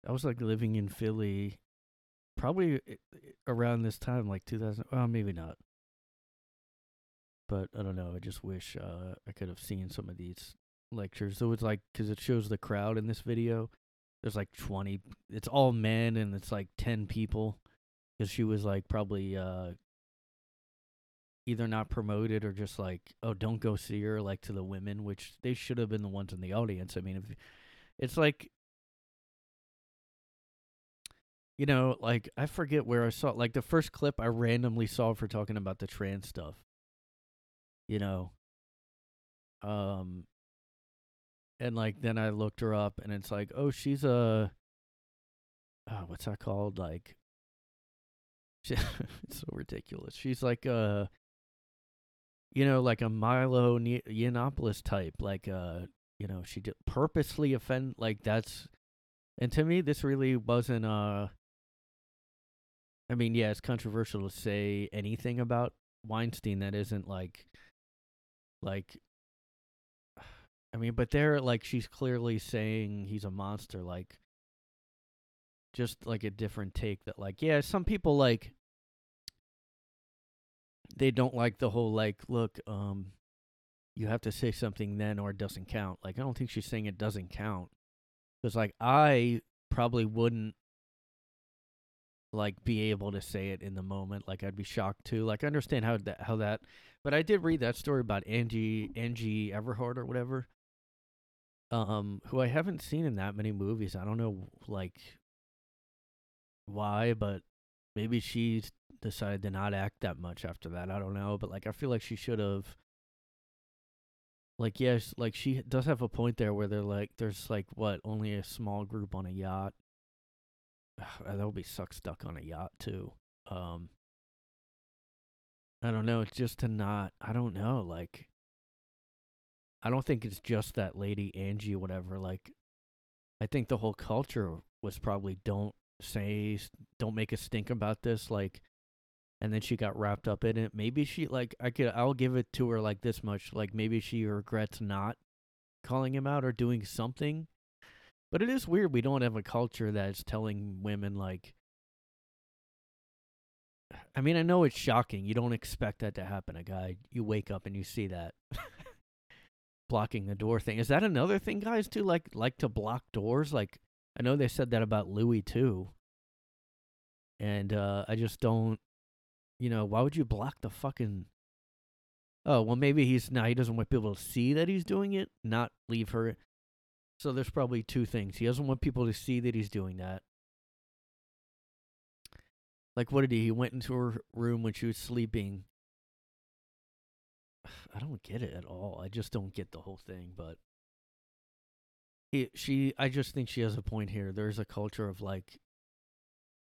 I was like living in Philly, probably around this time, like 2000. Well, maybe not. But I don't know. I just wish uh, I could have seen some of these lectures. So it's like because it shows the crowd in this video. There's like 20. It's all men, and it's like 10 people. Because she was like probably uh, either not promoted or just like, oh, don't go see her, like to the women, which they should have been the ones in the audience. I mean, if it's like you know, like I forget where I saw like the first clip I randomly saw for talking about the trans stuff. you know. Um and like then I looked her up and it's like, "Oh, she's a uh, what's that called? Like she, it's so ridiculous. She's like a you know, like a Milo Yiannopoulos type, like uh, you know, she did purposely offend like that's and to me this really wasn't uh I mean, yeah, it's controversial to say anything about Weinstein that isn't like like I mean, but there like she's clearly saying he's a monster like just like a different take that like yeah, some people like they don't like the whole like look um you have to say something then or it doesn't count. Like I don't think she's saying it doesn't count. Cuz like I probably wouldn't like be able to say it in the moment. Like I'd be shocked too. Like I understand how that how that but I did read that story about Angie Angie Everhart or whatever. Um who I haven't seen in that many movies. I don't know like why, but maybe she decided to not act that much after that. I don't know, but like I feel like she should have like yes, like she does have a point there where they're like there's like what, only a small group on a yacht. that would be suck stuck on a yacht too. Um I don't know, it's just to not I don't know, like I don't think it's just that lady Angie whatever, like I think the whole culture was probably don't say don't make a stink about this like and then she got wrapped up in it. Maybe she like I could I'll give it to her like this much, like maybe she regrets not calling him out or doing something. But it is weird we don't have a culture that's telling women like I mean, I know it's shocking. You don't expect that to happen. A guy, you wake up and you see that blocking the door thing. Is that another thing guys do like like to block doors? Like I know they said that about Louis too. And uh I just don't you know, why would you block the fucking Oh, well maybe he's now he doesn't want people to see that he's doing it, not leave her. So there's probably two things. He doesn't want people to see that he's doing that. Like what did he? He went into her room when she was sleeping. I don't get it at all. I just don't get the whole thing, but he she I just think she has a point here. There's a culture of like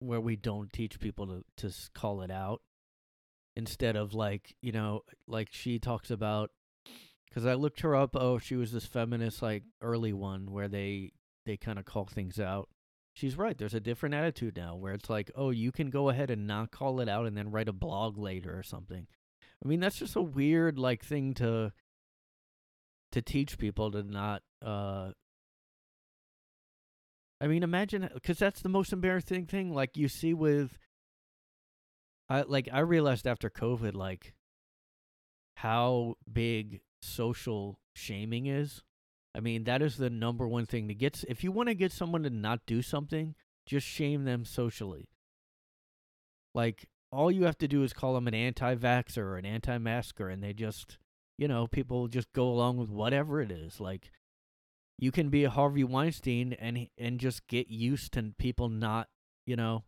where we don't teach people to to call it out instead of like you know like she talks about because i looked her up oh she was this feminist like early one where they they kind of call things out she's right there's a different attitude now where it's like oh you can go ahead and not call it out and then write a blog later or something i mean that's just a weird like thing to to teach people to not uh I mean, imagine because that's the most embarrassing thing. Like you see with, I like I realized after COVID, like how big social shaming is. I mean, that is the number one thing to get. If you want to get someone to not do something, just shame them socially. Like all you have to do is call them an anti-vaxxer or an anti-masker, and they just, you know, people just go along with whatever it is. Like you can be a Harvey Weinstein and and just get used to people not, you know.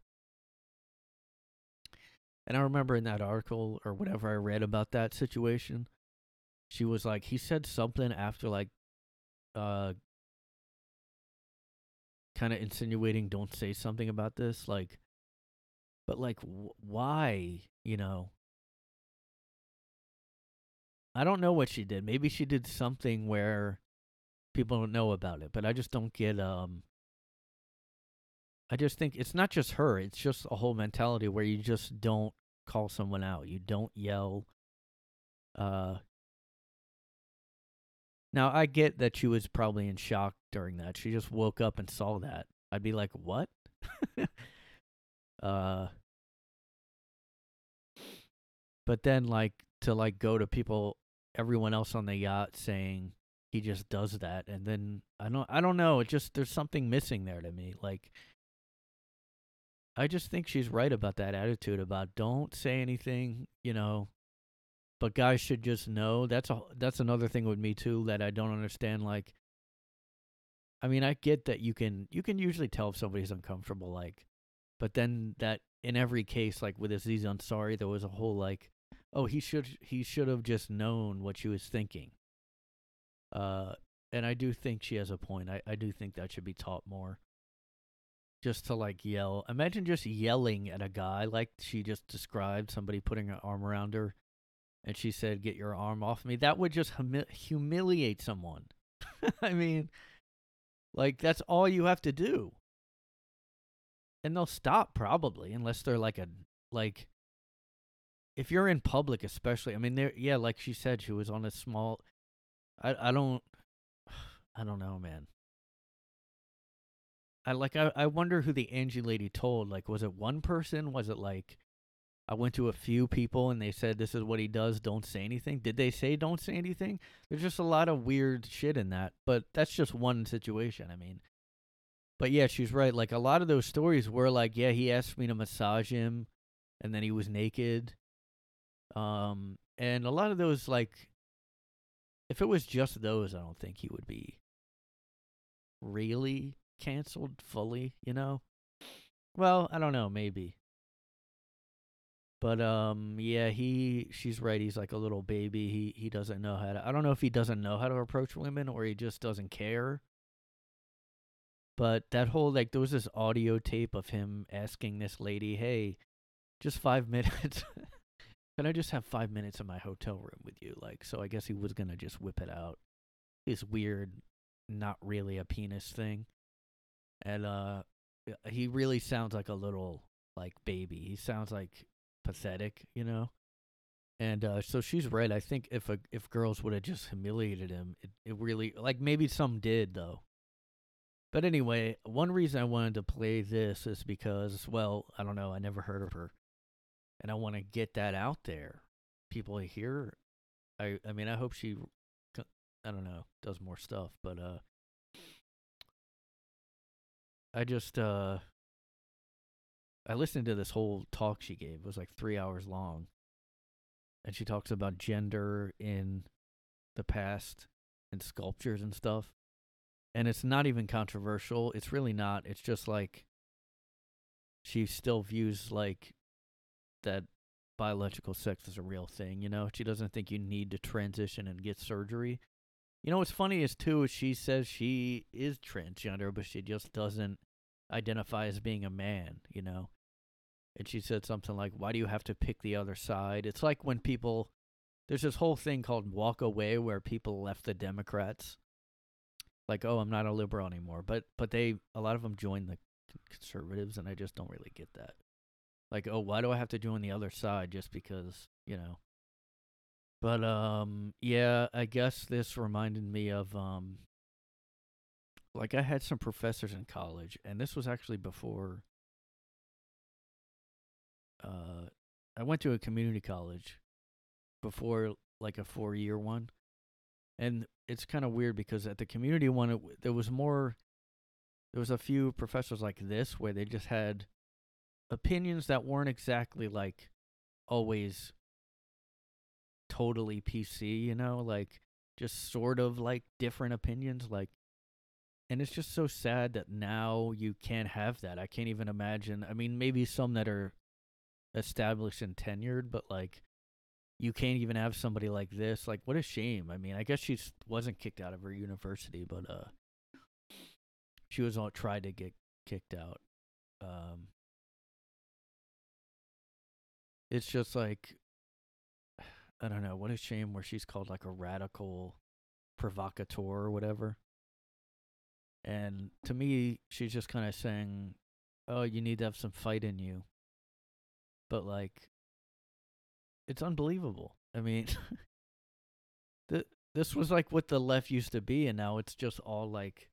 And I remember in that article or whatever I read about that situation, she was like, he said something after like, uh, kind of insinuating, don't say something about this, like, but like, wh- why, you know? I don't know what she did. Maybe she did something where people don't know about it, but I just don't get um I just think it's not just her, it's just a whole mentality where you just don't call someone out. You don't yell uh Now I get that she was probably in shock during that. She just woke up and saw that. I'd be like, "What?" uh But then like to like go to people everyone else on the yacht saying he just does that and then I don't I don't know, it just there's something missing there to me. Like I just think she's right about that attitude about don't say anything, you know. But guys should just know. That's a that's another thing with me too that I don't understand like I mean, I get that you can you can usually tell if somebody's uncomfortable like but then that in every case like with Aziz Ansari there was a whole like oh he should he should have just known what she was thinking. Uh, and I do think she has a point. I I do think that should be taught more. Just to like yell. Imagine just yelling at a guy like she just described somebody putting an arm around her and she said, "Get your arm off me." That would just humi- humiliate someone. I mean, like that's all you have to do. And they'll stop probably unless they're like a like if you're in public especially. I mean, there yeah, like she said she was on a small I I don't I don't know, man. I like I I wonder who the Angie lady told. Like was it one person? Was it like I went to a few people and they said this is what he does, don't say anything. Did they say don't say anything? There's just a lot of weird shit in that, but that's just one situation. I mean, but yeah, she's right. Like a lot of those stories were like, yeah, he asked me to massage him and then he was naked. Um and a lot of those like if it was just those, I don't think he would be really canceled fully, you know? Well, I don't know, maybe. But um yeah, he she's right, he's like a little baby. He he doesn't know how to I don't know if he doesn't know how to approach women or he just doesn't care. But that whole like there was this audio tape of him asking this lady, "Hey, just 5 minutes. Can I just have 5 minutes in my hotel room with you?" Like so I guess he was going to just whip it out. This weird not really a penis thing. And uh he really sounds like a little like baby. He sounds like pathetic, you know. And uh, so she's right. I think if a, if girls would have just humiliated him, it, it really like maybe some did though. But anyway, one reason I wanted to play this is because well, I don't know, I never heard of her, and I want to get that out there. People hear. I I mean, I hope she, I don't know, does more stuff. But uh, I just uh. I listened to this whole talk she gave. It was like three hours long. And she talks about gender in the past and sculptures and stuff. And it's not even controversial. It's really not. It's just like she still views like that biological sex is a real thing, you know? She doesn't think you need to transition and get surgery. You know what's funny is too she says she is transgender, but she just doesn't identify as being a man, you know? And she said something like, Why do you have to pick the other side? It's like when people, there's this whole thing called walk away where people left the Democrats. Like, oh, I'm not a liberal anymore. But, but they, a lot of them joined the conservatives, and I just don't really get that. Like, oh, why do I have to join the other side just because, you know? But, um, yeah, I guess this reminded me of, um, like I had some professors in college, and this was actually before. Uh, I went to a community college before like a four year one, and it's kind of weird because at the community one, it, there was more. There was a few professors like this where they just had opinions that weren't exactly like always totally PC, you know, like just sort of like different opinions, like and it's just so sad that now you can't have that. I can't even imagine. I mean, maybe some that are established and tenured, but like you can't even have somebody like this. Like what a shame. I mean, I guess she wasn't kicked out of her university, but uh she was all tried to get kicked out. Um It's just like I don't know, what a shame where she's called like a radical provocateur or whatever. And to me, she's just kind of saying, "Oh, you need to have some fight in you." But like, it's unbelievable. I mean, th- this was like what the left used to be, and now it's just all like,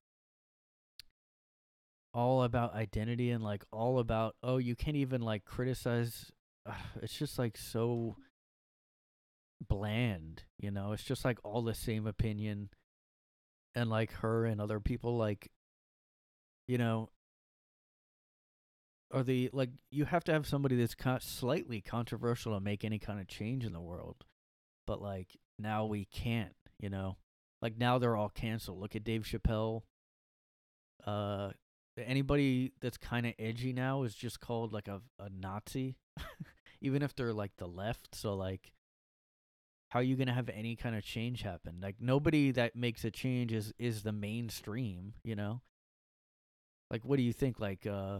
all about identity and like all about oh, you can't even like criticize. Uh, it's just like so bland, you know. It's just like all the same opinion and like her and other people like you know or the like you have to have somebody that's con- slightly controversial to make any kind of change in the world but like now we can't you know like now they're all canceled look at dave chappelle uh anybody that's kind of edgy now is just called like a, a nazi even if they're like the left so like how are you going to have any kind of change happen? Like nobody that makes a change is is the mainstream, you know? Like what do you think like uh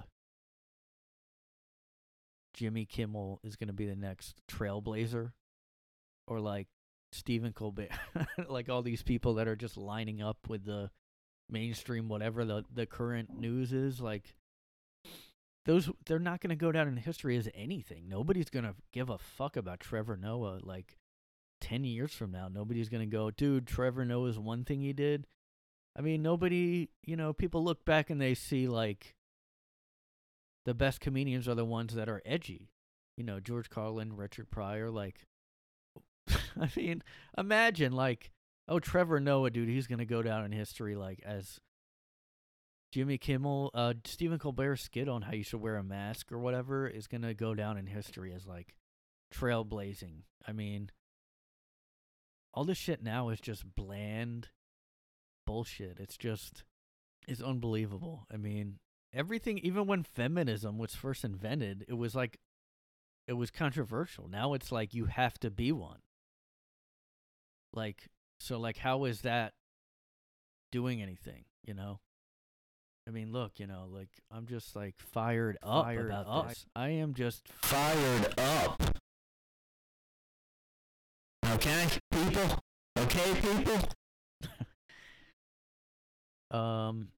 Jimmy Kimmel is going to be the next trailblazer or like Stephen Colbert, like all these people that are just lining up with the mainstream whatever the the current news is like those they're not going to go down in history as anything. Nobody's going to give a fuck about Trevor Noah like 10 years from now. Nobody's going to go, "Dude, Trevor Noah's one thing he did." I mean, nobody, you know, people look back and they see like the best comedians are the ones that are edgy. You know, George Carlin, Richard Pryor, like I mean, imagine like, oh, Trevor Noah, dude, he's gonna go down in history like as Jimmy Kimmel, uh, Stephen Colbert's skit on how you should wear a mask or whatever is gonna go down in history as like trailblazing. I mean, all this shit now is just bland bullshit. It's just, it's unbelievable. I mean, everything, even when feminism was first invented, it was like, it was controversial. Now it's like you have to be one. Like, so, like, how is that doing anything, you know? I mean, look, you know, like, I'm just like fired up Fired about up. this. I am just fired up. Okay, people? Okay, people? Um.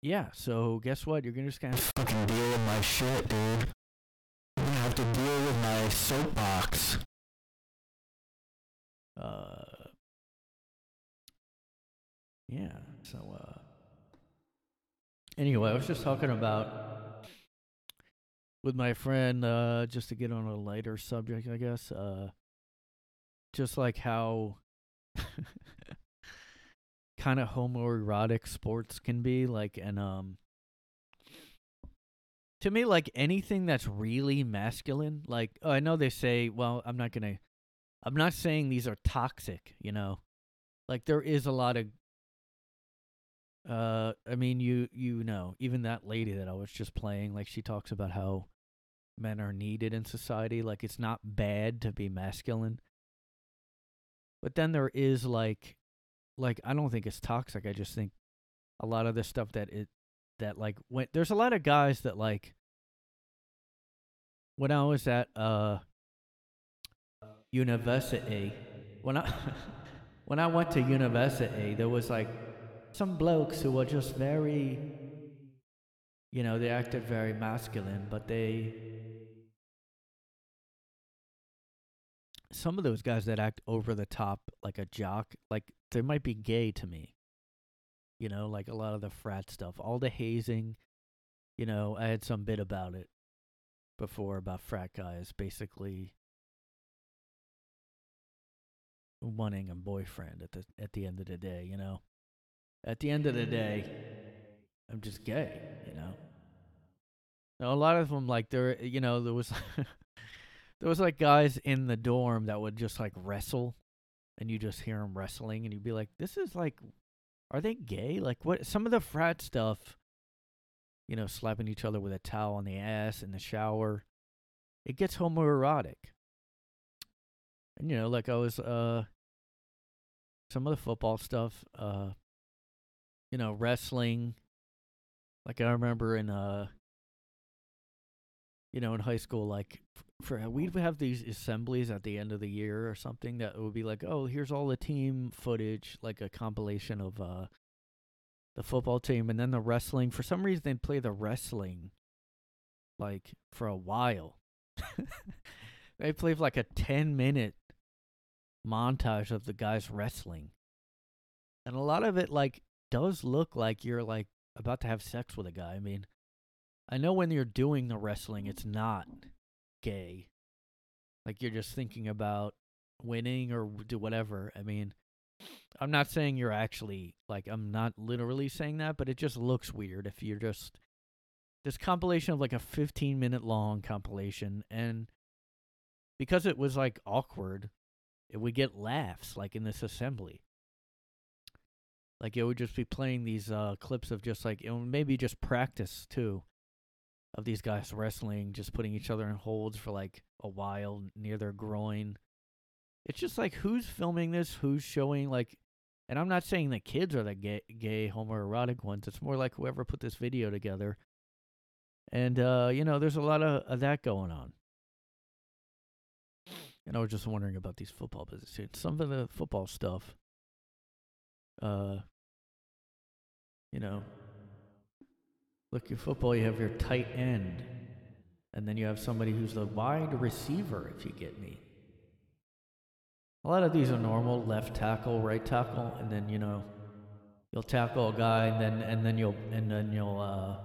Yeah. So guess what? You're gonna just kind of. Fucking deal with my shit, dude. I'm gonna have to deal with my soapbox. Uh. Yeah. So. Uh. Anyway, I was just talking about with my friend, uh, just to get on a lighter subject, I guess. Uh. Just like how. kind of homoerotic sports can be like and um to me like anything that's really masculine like oh, i know they say well i'm not gonna i'm not saying these are toxic you know like there is a lot of uh i mean you you know even that lady that i was just playing like she talks about how men are needed in society like it's not bad to be masculine but then there is like like I don't think it's toxic. I just think a lot of the stuff that it that like when there's a lot of guys that like when I was at uh university when I when I went to university there was like some blokes who were just very you know they acted very masculine but they some of those guys that act over the top like a jock, like they might be gay to me. You know, like a lot of the frat stuff, all the hazing. You know, I had some bit about it before about frat guys basically wanting a boyfriend at the at the end of the day, you know. At the end of the day, I'm just gay, you know. Now, a lot of them like there, you know, there was there was like guys in the dorm that would just like wrestle and you just hear them wrestling and you'd be like this is like are they gay? Like what some of the frat stuff you know slapping each other with a towel on the ass in the shower. It gets homoerotic. And you know like i was uh some of the football stuff uh you know wrestling. Like i remember in uh you know in high school like for we'd have these assemblies at the end of the year or something that would be like, oh, here's all the team footage, like a compilation of uh the football team and then the wrestling. For some reason they'd play the wrestling like for a while. they played like a ten minute montage of the guys wrestling. And a lot of it like does look like you're like about to have sex with a guy. I mean, I know when you're doing the wrestling it's not gay. Like you're just thinking about winning or do whatever. I mean, I'm not saying you're actually like I'm not literally saying that, but it just looks weird if you're just this compilation of like a 15 minute long compilation and because it was like awkward, it would get laughs like in this assembly. Like it would just be playing these uh clips of just like it would maybe just practice too of these guys wrestling, just putting each other in holds for like a while near their groin. It's just like who's filming this, who's showing like, and I'm not saying the kids are the gay, gay homoerotic ones. It's more like whoever put this video together. And uh, you know, there's a lot of, of that going on. And I was just wondering about these football positions. Some of the football stuff. Uh, you know, look at football. You have your tight end, and then you have somebody who's the wide receiver. If you get me. A lot of these are normal left tackle, right tackle, and then you know, you'll tackle a guy, and then and then you'll and then you'll uh,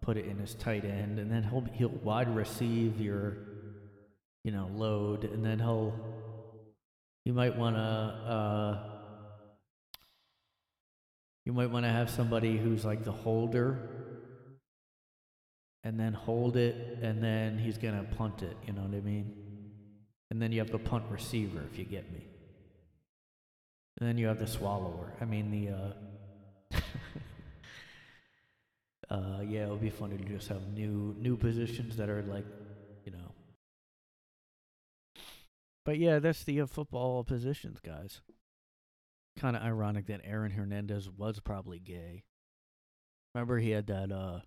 put it in his tight end, and then he'll he'll wide receive your, you know, load, and then he'll, you might want to, uh, you might want to have somebody who's like the holder, and then hold it, and then he's gonna punt it. You know what I mean? And then you have the punt receiver, if you get me. And then you have the swallower. I mean the. Uh, uh, yeah, it would be funny to just have new new positions that are like, you know. But yeah, that's the uh, football positions, guys. Kind of ironic that Aaron Hernandez was probably gay. Remember, he had that uh,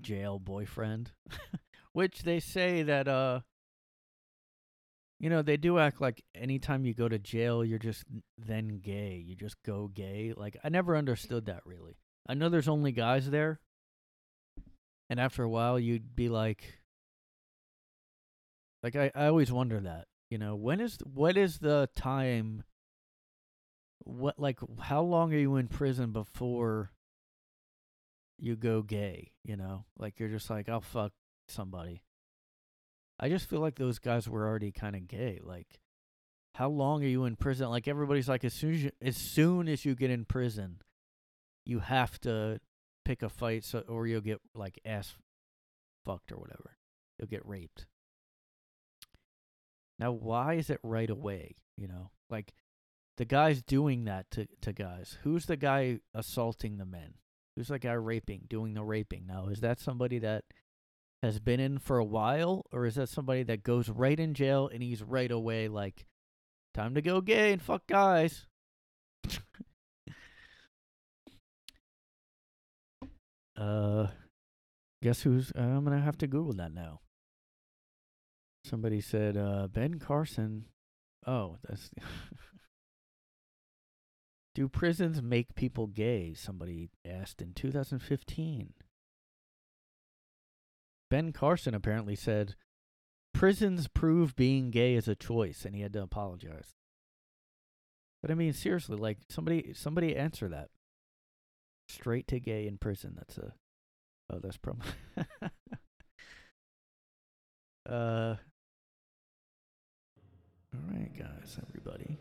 jail boyfriend, which they say that uh, you know, they do act like anytime you go to jail, you're just then gay. You just go gay. Like I never understood that really. I know there's only guys there, and after a while, you'd be like, like I, I always wonder that. You know, when is what is the time? What like how long are you in prison before you go gay? You know, like you're just like I'll fuck somebody. I just feel like those guys were already kind of gay. Like, how long are you in prison? Like everybody's like, as soon as you, as soon as you get in prison, you have to pick a fight, so or you'll get like ass fucked or whatever. You'll get raped. Now, why is it right away? You know, like the guy's doing that to to guys. Who's the guy assaulting the men? Who's the guy raping, doing the raping? Now, is that somebody that has been in for a while, or is that somebody that goes right in jail and he's right away like, time to go gay and fuck guys? uh, guess who's? Uh, I'm gonna have to Google that now. Somebody said uh, Ben Carson. Oh, that's. Do prisons make people gay? Somebody asked in 2015. Ben Carson apparently said, Prisons prove being gay is a choice, and he had to apologize. But I mean, seriously, like somebody, somebody answer that. Straight to gay in prison. That's a. Oh, that's probably. uh. All right, guys, everybody.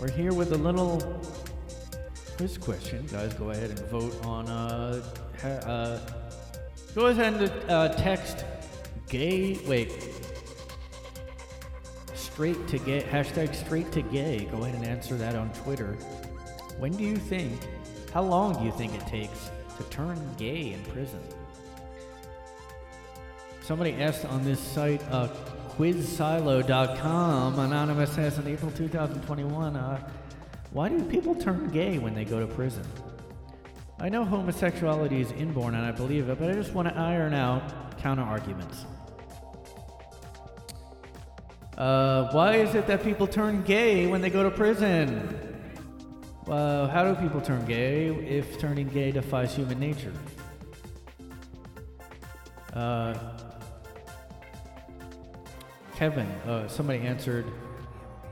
We're here with a little quiz question. Guys, go ahead and vote on. Uh, ha- uh, go ahead and uh, text gay. Wait. Straight to gay. Hashtag straight to gay. Go ahead and answer that on Twitter. When do you think? How long do you think it takes to turn gay in prison? Somebody asked on this site, uh, quizsilo.com, anonymous says in April 2021, uh, why do people turn gay when they go to prison? I know homosexuality is inborn and I believe it, but I just want to iron out counter arguments. Uh, why is it that people turn gay when they go to prison? Well, how do people turn gay if turning gay defies human nature? Uh, Kevin, uh, somebody answered,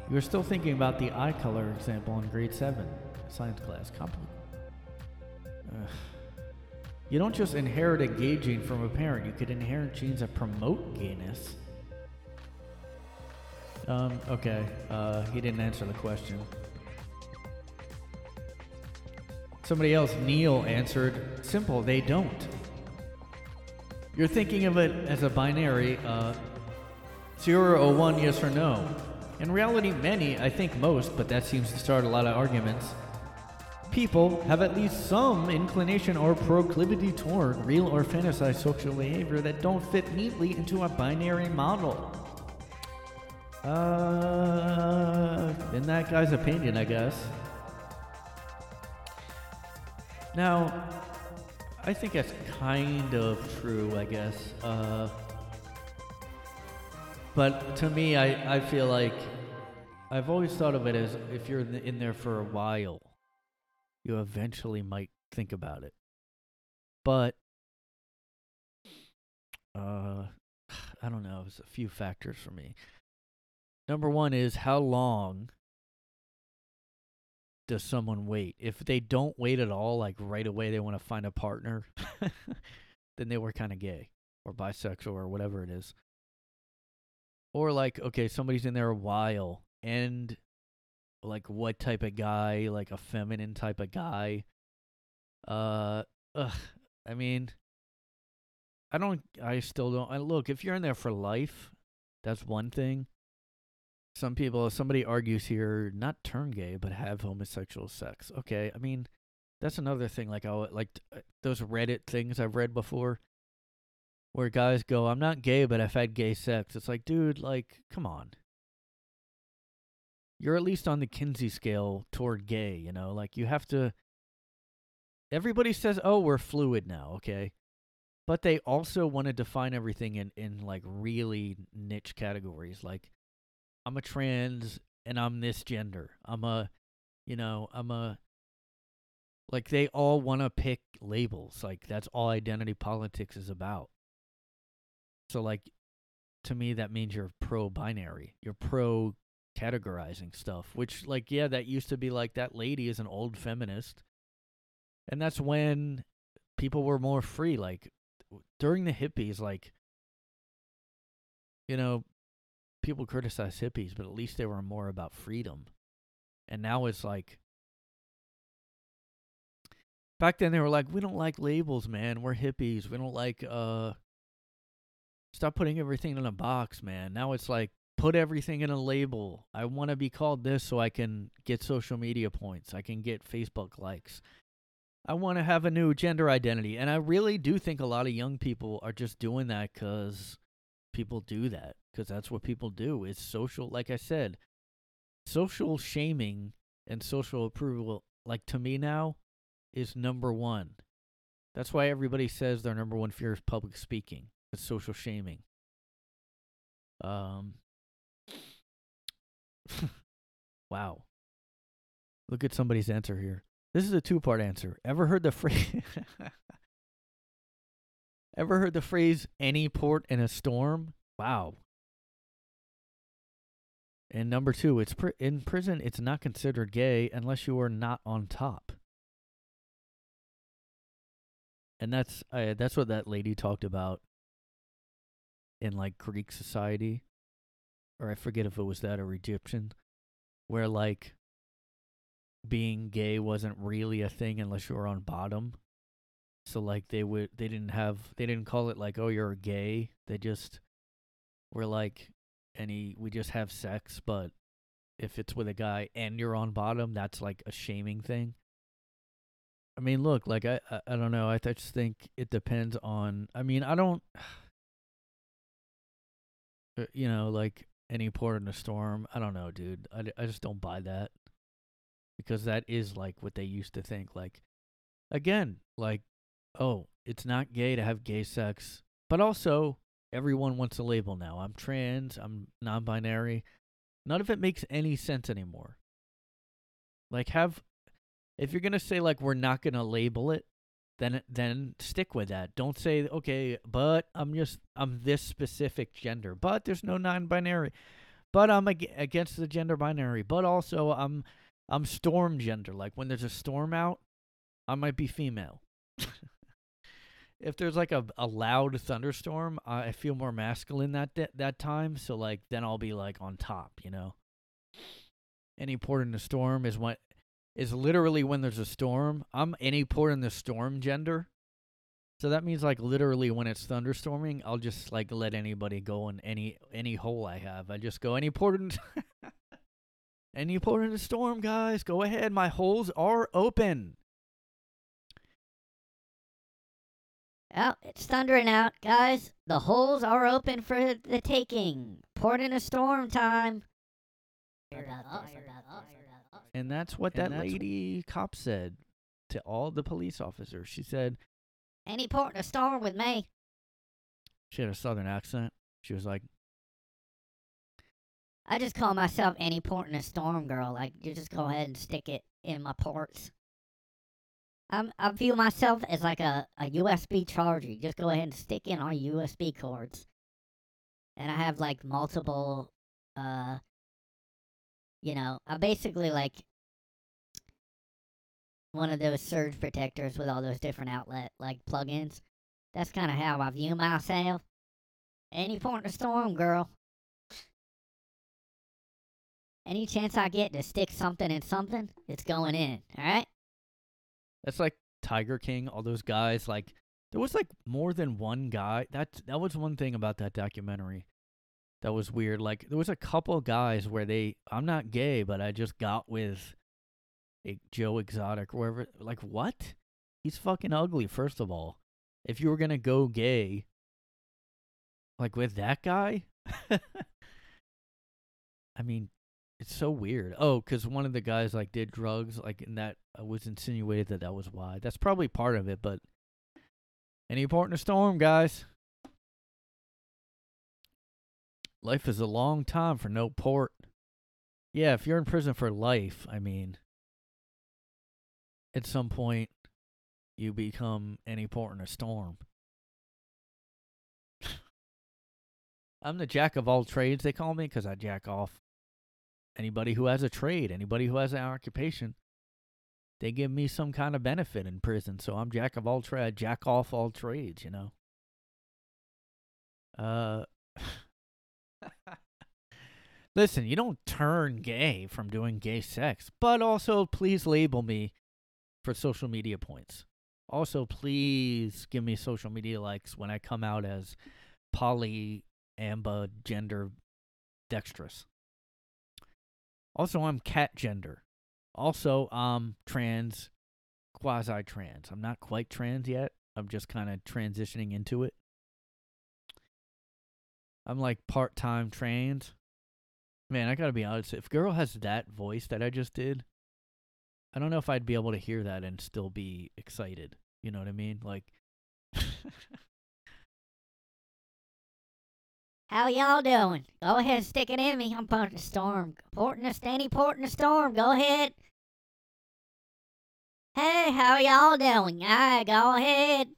you were still thinking about the eye color example in grade 7 science class. Compl- Ugh. You don't just inherit a gay gene from a parent, you could inherit genes that promote gayness. Um, okay, uh, he didn't answer the question. Somebody else, Neil, answered, simple, they don't. You're thinking of it as a binary, uh, zero or one, yes or no. In reality, many, I think most, but that seems to start a lot of arguments, people have at least some inclination or proclivity toward real or fantasized social behavior that don't fit neatly into a binary model. Uh, in that guy's opinion, I guess. Now, I think that's kind of true, I guess. Uh, but to me, I, I feel like I've always thought of it as if you're in, the, in there for a while, you eventually might think about it. But uh, I don't know. It's a few factors for me. Number one is how long does someone wait? If they don't wait at all, like right away, they want to find a partner, then they were kind of gay or bisexual or whatever it is. Or like, okay, somebody's in there a while and like what type of guy, like a feminine type of guy. Uh, ugh, I mean, I don't, I still don't. I look, if you're in there for life, that's one thing. Some people, somebody argues here, not turn gay, but have homosexual sex. Okay, I mean, that's another thing. Like, I like uh, those Reddit things I've read before, where guys go, "I'm not gay, but I've had gay sex." It's like, dude, like, come on. You're at least on the Kinsey scale toward gay, you know? Like, you have to. Everybody says, "Oh, we're fluid now," okay, but they also want to define everything in in like really niche categories, like I'm a trans and I'm this gender. I'm a, you know, I'm a. Like they all want to pick labels. Like that's all identity politics is about. So like, to me, that means you're pro-binary. You're pro categorizing stuff. Which like, yeah, that used to be like that lady is an old feminist, and that's when people were more free. Like during the hippies, like you know, people criticize hippies, but at least they were more about freedom. And now it's like back then they were like, we don't like labels, man. We're hippies. We don't like uh stop putting everything in a box, man. Now it's like put everything in a label. I want to be called this so I can get social media points. I can get Facebook likes. I want to have a new gender identity. And I really do think a lot of young people are just doing that cuz people do that because that's what people do. It's social, like I said, social shaming and social approval, like to me now, is number one. That's why everybody says their number one fear is public speaking. It's social shaming. Um. wow. Look at somebody's answer here. This is a two-part answer. Ever heard the phrase? Ever heard the phrase "any port in a storm"? Wow. And number two, it's pr- in prison. It's not considered gay unless you are not on top. And that's uh, that's what that lady talked about in like Greek society, or I forget if it was that or Egyptian, where like being gay wasn't really a thing unless you were on bottom. So like they would they didn't have they didn't call it like oh you're gay. They just were like any we just have sex, but if it's with a guy and you're on bottom, that's like a shaming thing. I mean, look, like I I, I don't know. I just think it depends on. I mean, I don't. Uh, you know, like any port in a storm. I don't know, dude. I, I just don't buy that because that is like what they used to think. Like, again, like, oh, it's not gay to have gay sex, but also everyone wants a label now. I'm trans. I'm non-binary. None of it makes any sense anymore. Like, have if you're gonna say like we're not gonna label it, then then stick with that. Don't say okay, but I'm just I'm this specific gender, but there's no non-binary, but I'm ag- against the gender binary, but also I'm I'm storm gender. Like when there's a storm out, I might be female. if there's like a, a loud thunderstorm, I feel more masculine that that time. So like then I'll be like on top, you know. Any port in the storm is when is literally when there's a storm. I'm any port in the storm gender. So that means like literally when it's thunderstorming, I'll just like let anybody go in any any hole I have. I just go any port in Any port in a storm, guys, go ahead. My holes are open. Oh, it's thundering out, guys. The holes are open for the taking. Port in a storm time. And that's what And that that's wh- lady cop said to all the police officers. She said Any port in a storm with me. she had a southern accent. She was like, I just call myself any port in a storm girl. Like you just go ahead and stick it in my ports. I'm, I view myself as like a, a USB charger. You just go ahead and stick in our USB cords. And I have like multiple uh you know, I basically like one of those surge protectors with all those different outlet like plugins. That's kind of how I view myself. Any point in a storm, girl. Any chance I get to stick something in something, it's going in. All right. That's like Tiger King, all those guys. Like there was like more than one guy. That that was one thing about that documentary. That was weird. Like there was a couple guys where they I'm not gay, but I just got with Joe Exotic wherever like what? He's fucking ugly, first of all. If you were gonna go gay like with that guy? I mean, it's so weird. Oh, because one of the guys like did drugs, like, and that uh, was insinuated that that was why. That's probably part of it, but any port in a storm, guys. Life is a long time for no port. Yeah, if you're in prison for life, I mean, at some point, you become any port in a storm. I'm the jack of all trades, they call me, because I jack off anybody who has a trade, anybody who has an occupation, they give me some kind of benefit in prison. So I'm jack of all trades, jack off all trades, you know. Uh Listen, you don't turn gay from doing gay sex, but also please label me for social media points. Also, please give me social media likes when I come out as poly amba gender dexterous. Also, I'm cat gender. Also, I'm trans, quasi trans. I'm not quite trans yet. I'm just kind of transitioning into it. I'm like part time trans. Man, I gotta be honest. If girl has that voice that I just did, I don't know if I'd be able to hear that and still be excited. You know what I mean? Like, How y'all doing? Go ahead stick it in me. I'm porting a storm. Porting a standy porting a storm. Go ahead. Hey, how y'all doing? Alright, go ahead.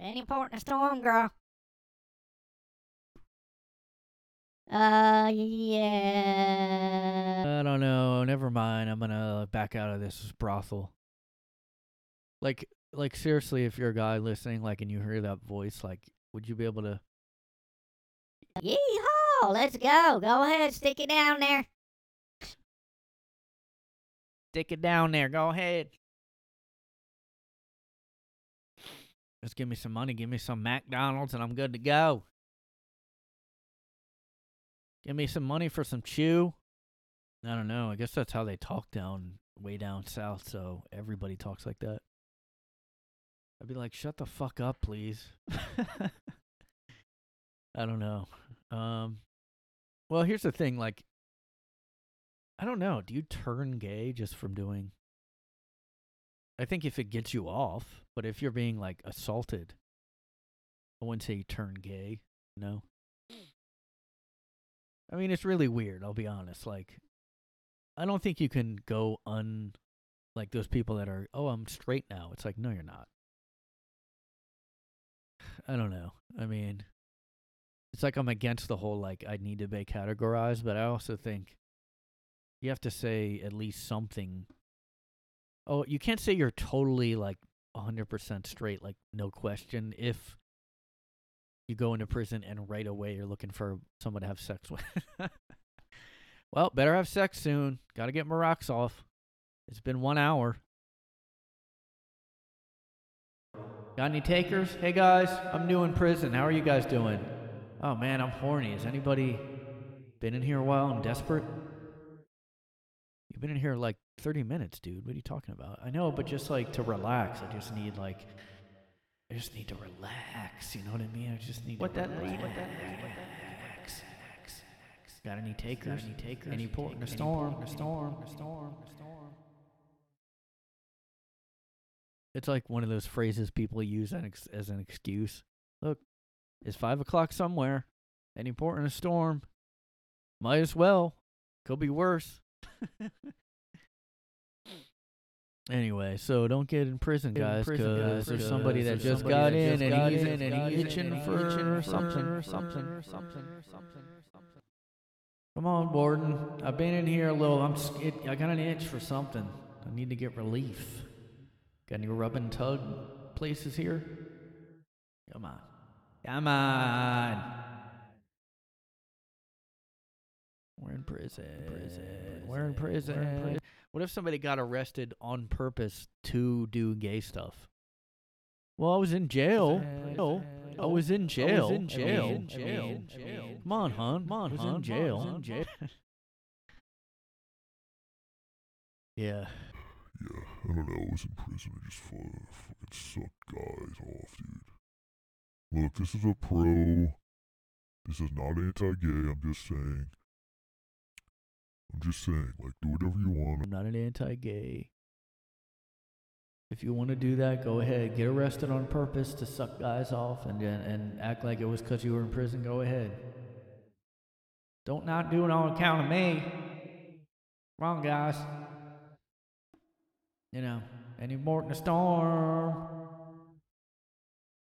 Any porting a storm, girl. Uh, yeah. I don't know. Never mind. I'm gonna back out of this brothel. Like, like seriously, if you're a guy listening, like, and you hear that voice, like, would you be able to? Yeehaw! Let's go. Go ahead, stick it down there. Stick it down there. Go ahead. Just give me some money. Give me some McDonald's, and I'm good to go. Give me some money for some chew. I don't know. I guess that's how they talk down way down south. So everybody talks like that. I'd be like, shut the fuck up, please. I don't know. Um, well, here's the thing. Like, I don't know. Do you turn gay just from doing? I think if it gets you off, but if you're being like assaulted, I wouldn't say you turn gay. You know. I mean, it's really weird. I'll be honest. Like, I don't think you can go un, like those people that are. Oh, I'm straight now. It's like, no, you're not. I don't know. I mean, it's like I'm against the whole like I need to be categorized, but I also think you have to say at least something. Oh, you can't say you're totally like 100% straight, like no question. If you go into prison and right away you're looking for someone to have sex with. well, better have sex soon. Got to get my rocks off. It's been one hour. Got any takers? Hey guys, I'm new in prison. How are you guys doing? Oh man, I'm horny. Has anybody been in here a while I'm desperate? You've been in here like 30 minutes, dude. What are you talking about? I know, but just like to relax, I just need like, I just need to relax. You know what I mean? I just need What to that relax. what that relax, relax, relax. Got any takers? Any takers? Any port in a storm? A storm? A storm? A storm? It's like one of those phrases people use as an excuse. Look, it's five o'clock somewhere. Any port in a storm? Might as well. Could be worse. anyway, so don't get in prison, guys, because there's somebody that just got in and he's in in and he's itching for something, something, something, something, something. Come on, Warden. I've been in here a little. I'm. It, I got an itch for something. I need to get relief. Got any rub and tug places here? Come on. Come on. We're in prison. We're in prison. What if somebody got arrested on purpose to do gay stuff? Well, I was in jail. No, I was in jail. I was in jail. I mean, I mean, Come on, hon. Come on, hon. jail. jail. jail. yeah. Yeah, I don't know. I was in prison. I just fu- fucking sucked guys off, dude. Look, this is a pro. This is not anti-gay. I'm just saying. I'm just saying, like, do whatever you want. I'm not an anti-gay. If you want to do that, go ahead. Get arrested on purpose to suck guys off and and, and act like it was because you were in prison. Go ahead. Don't not do it on account of me. Wrong, guys. You know, any more than a storm.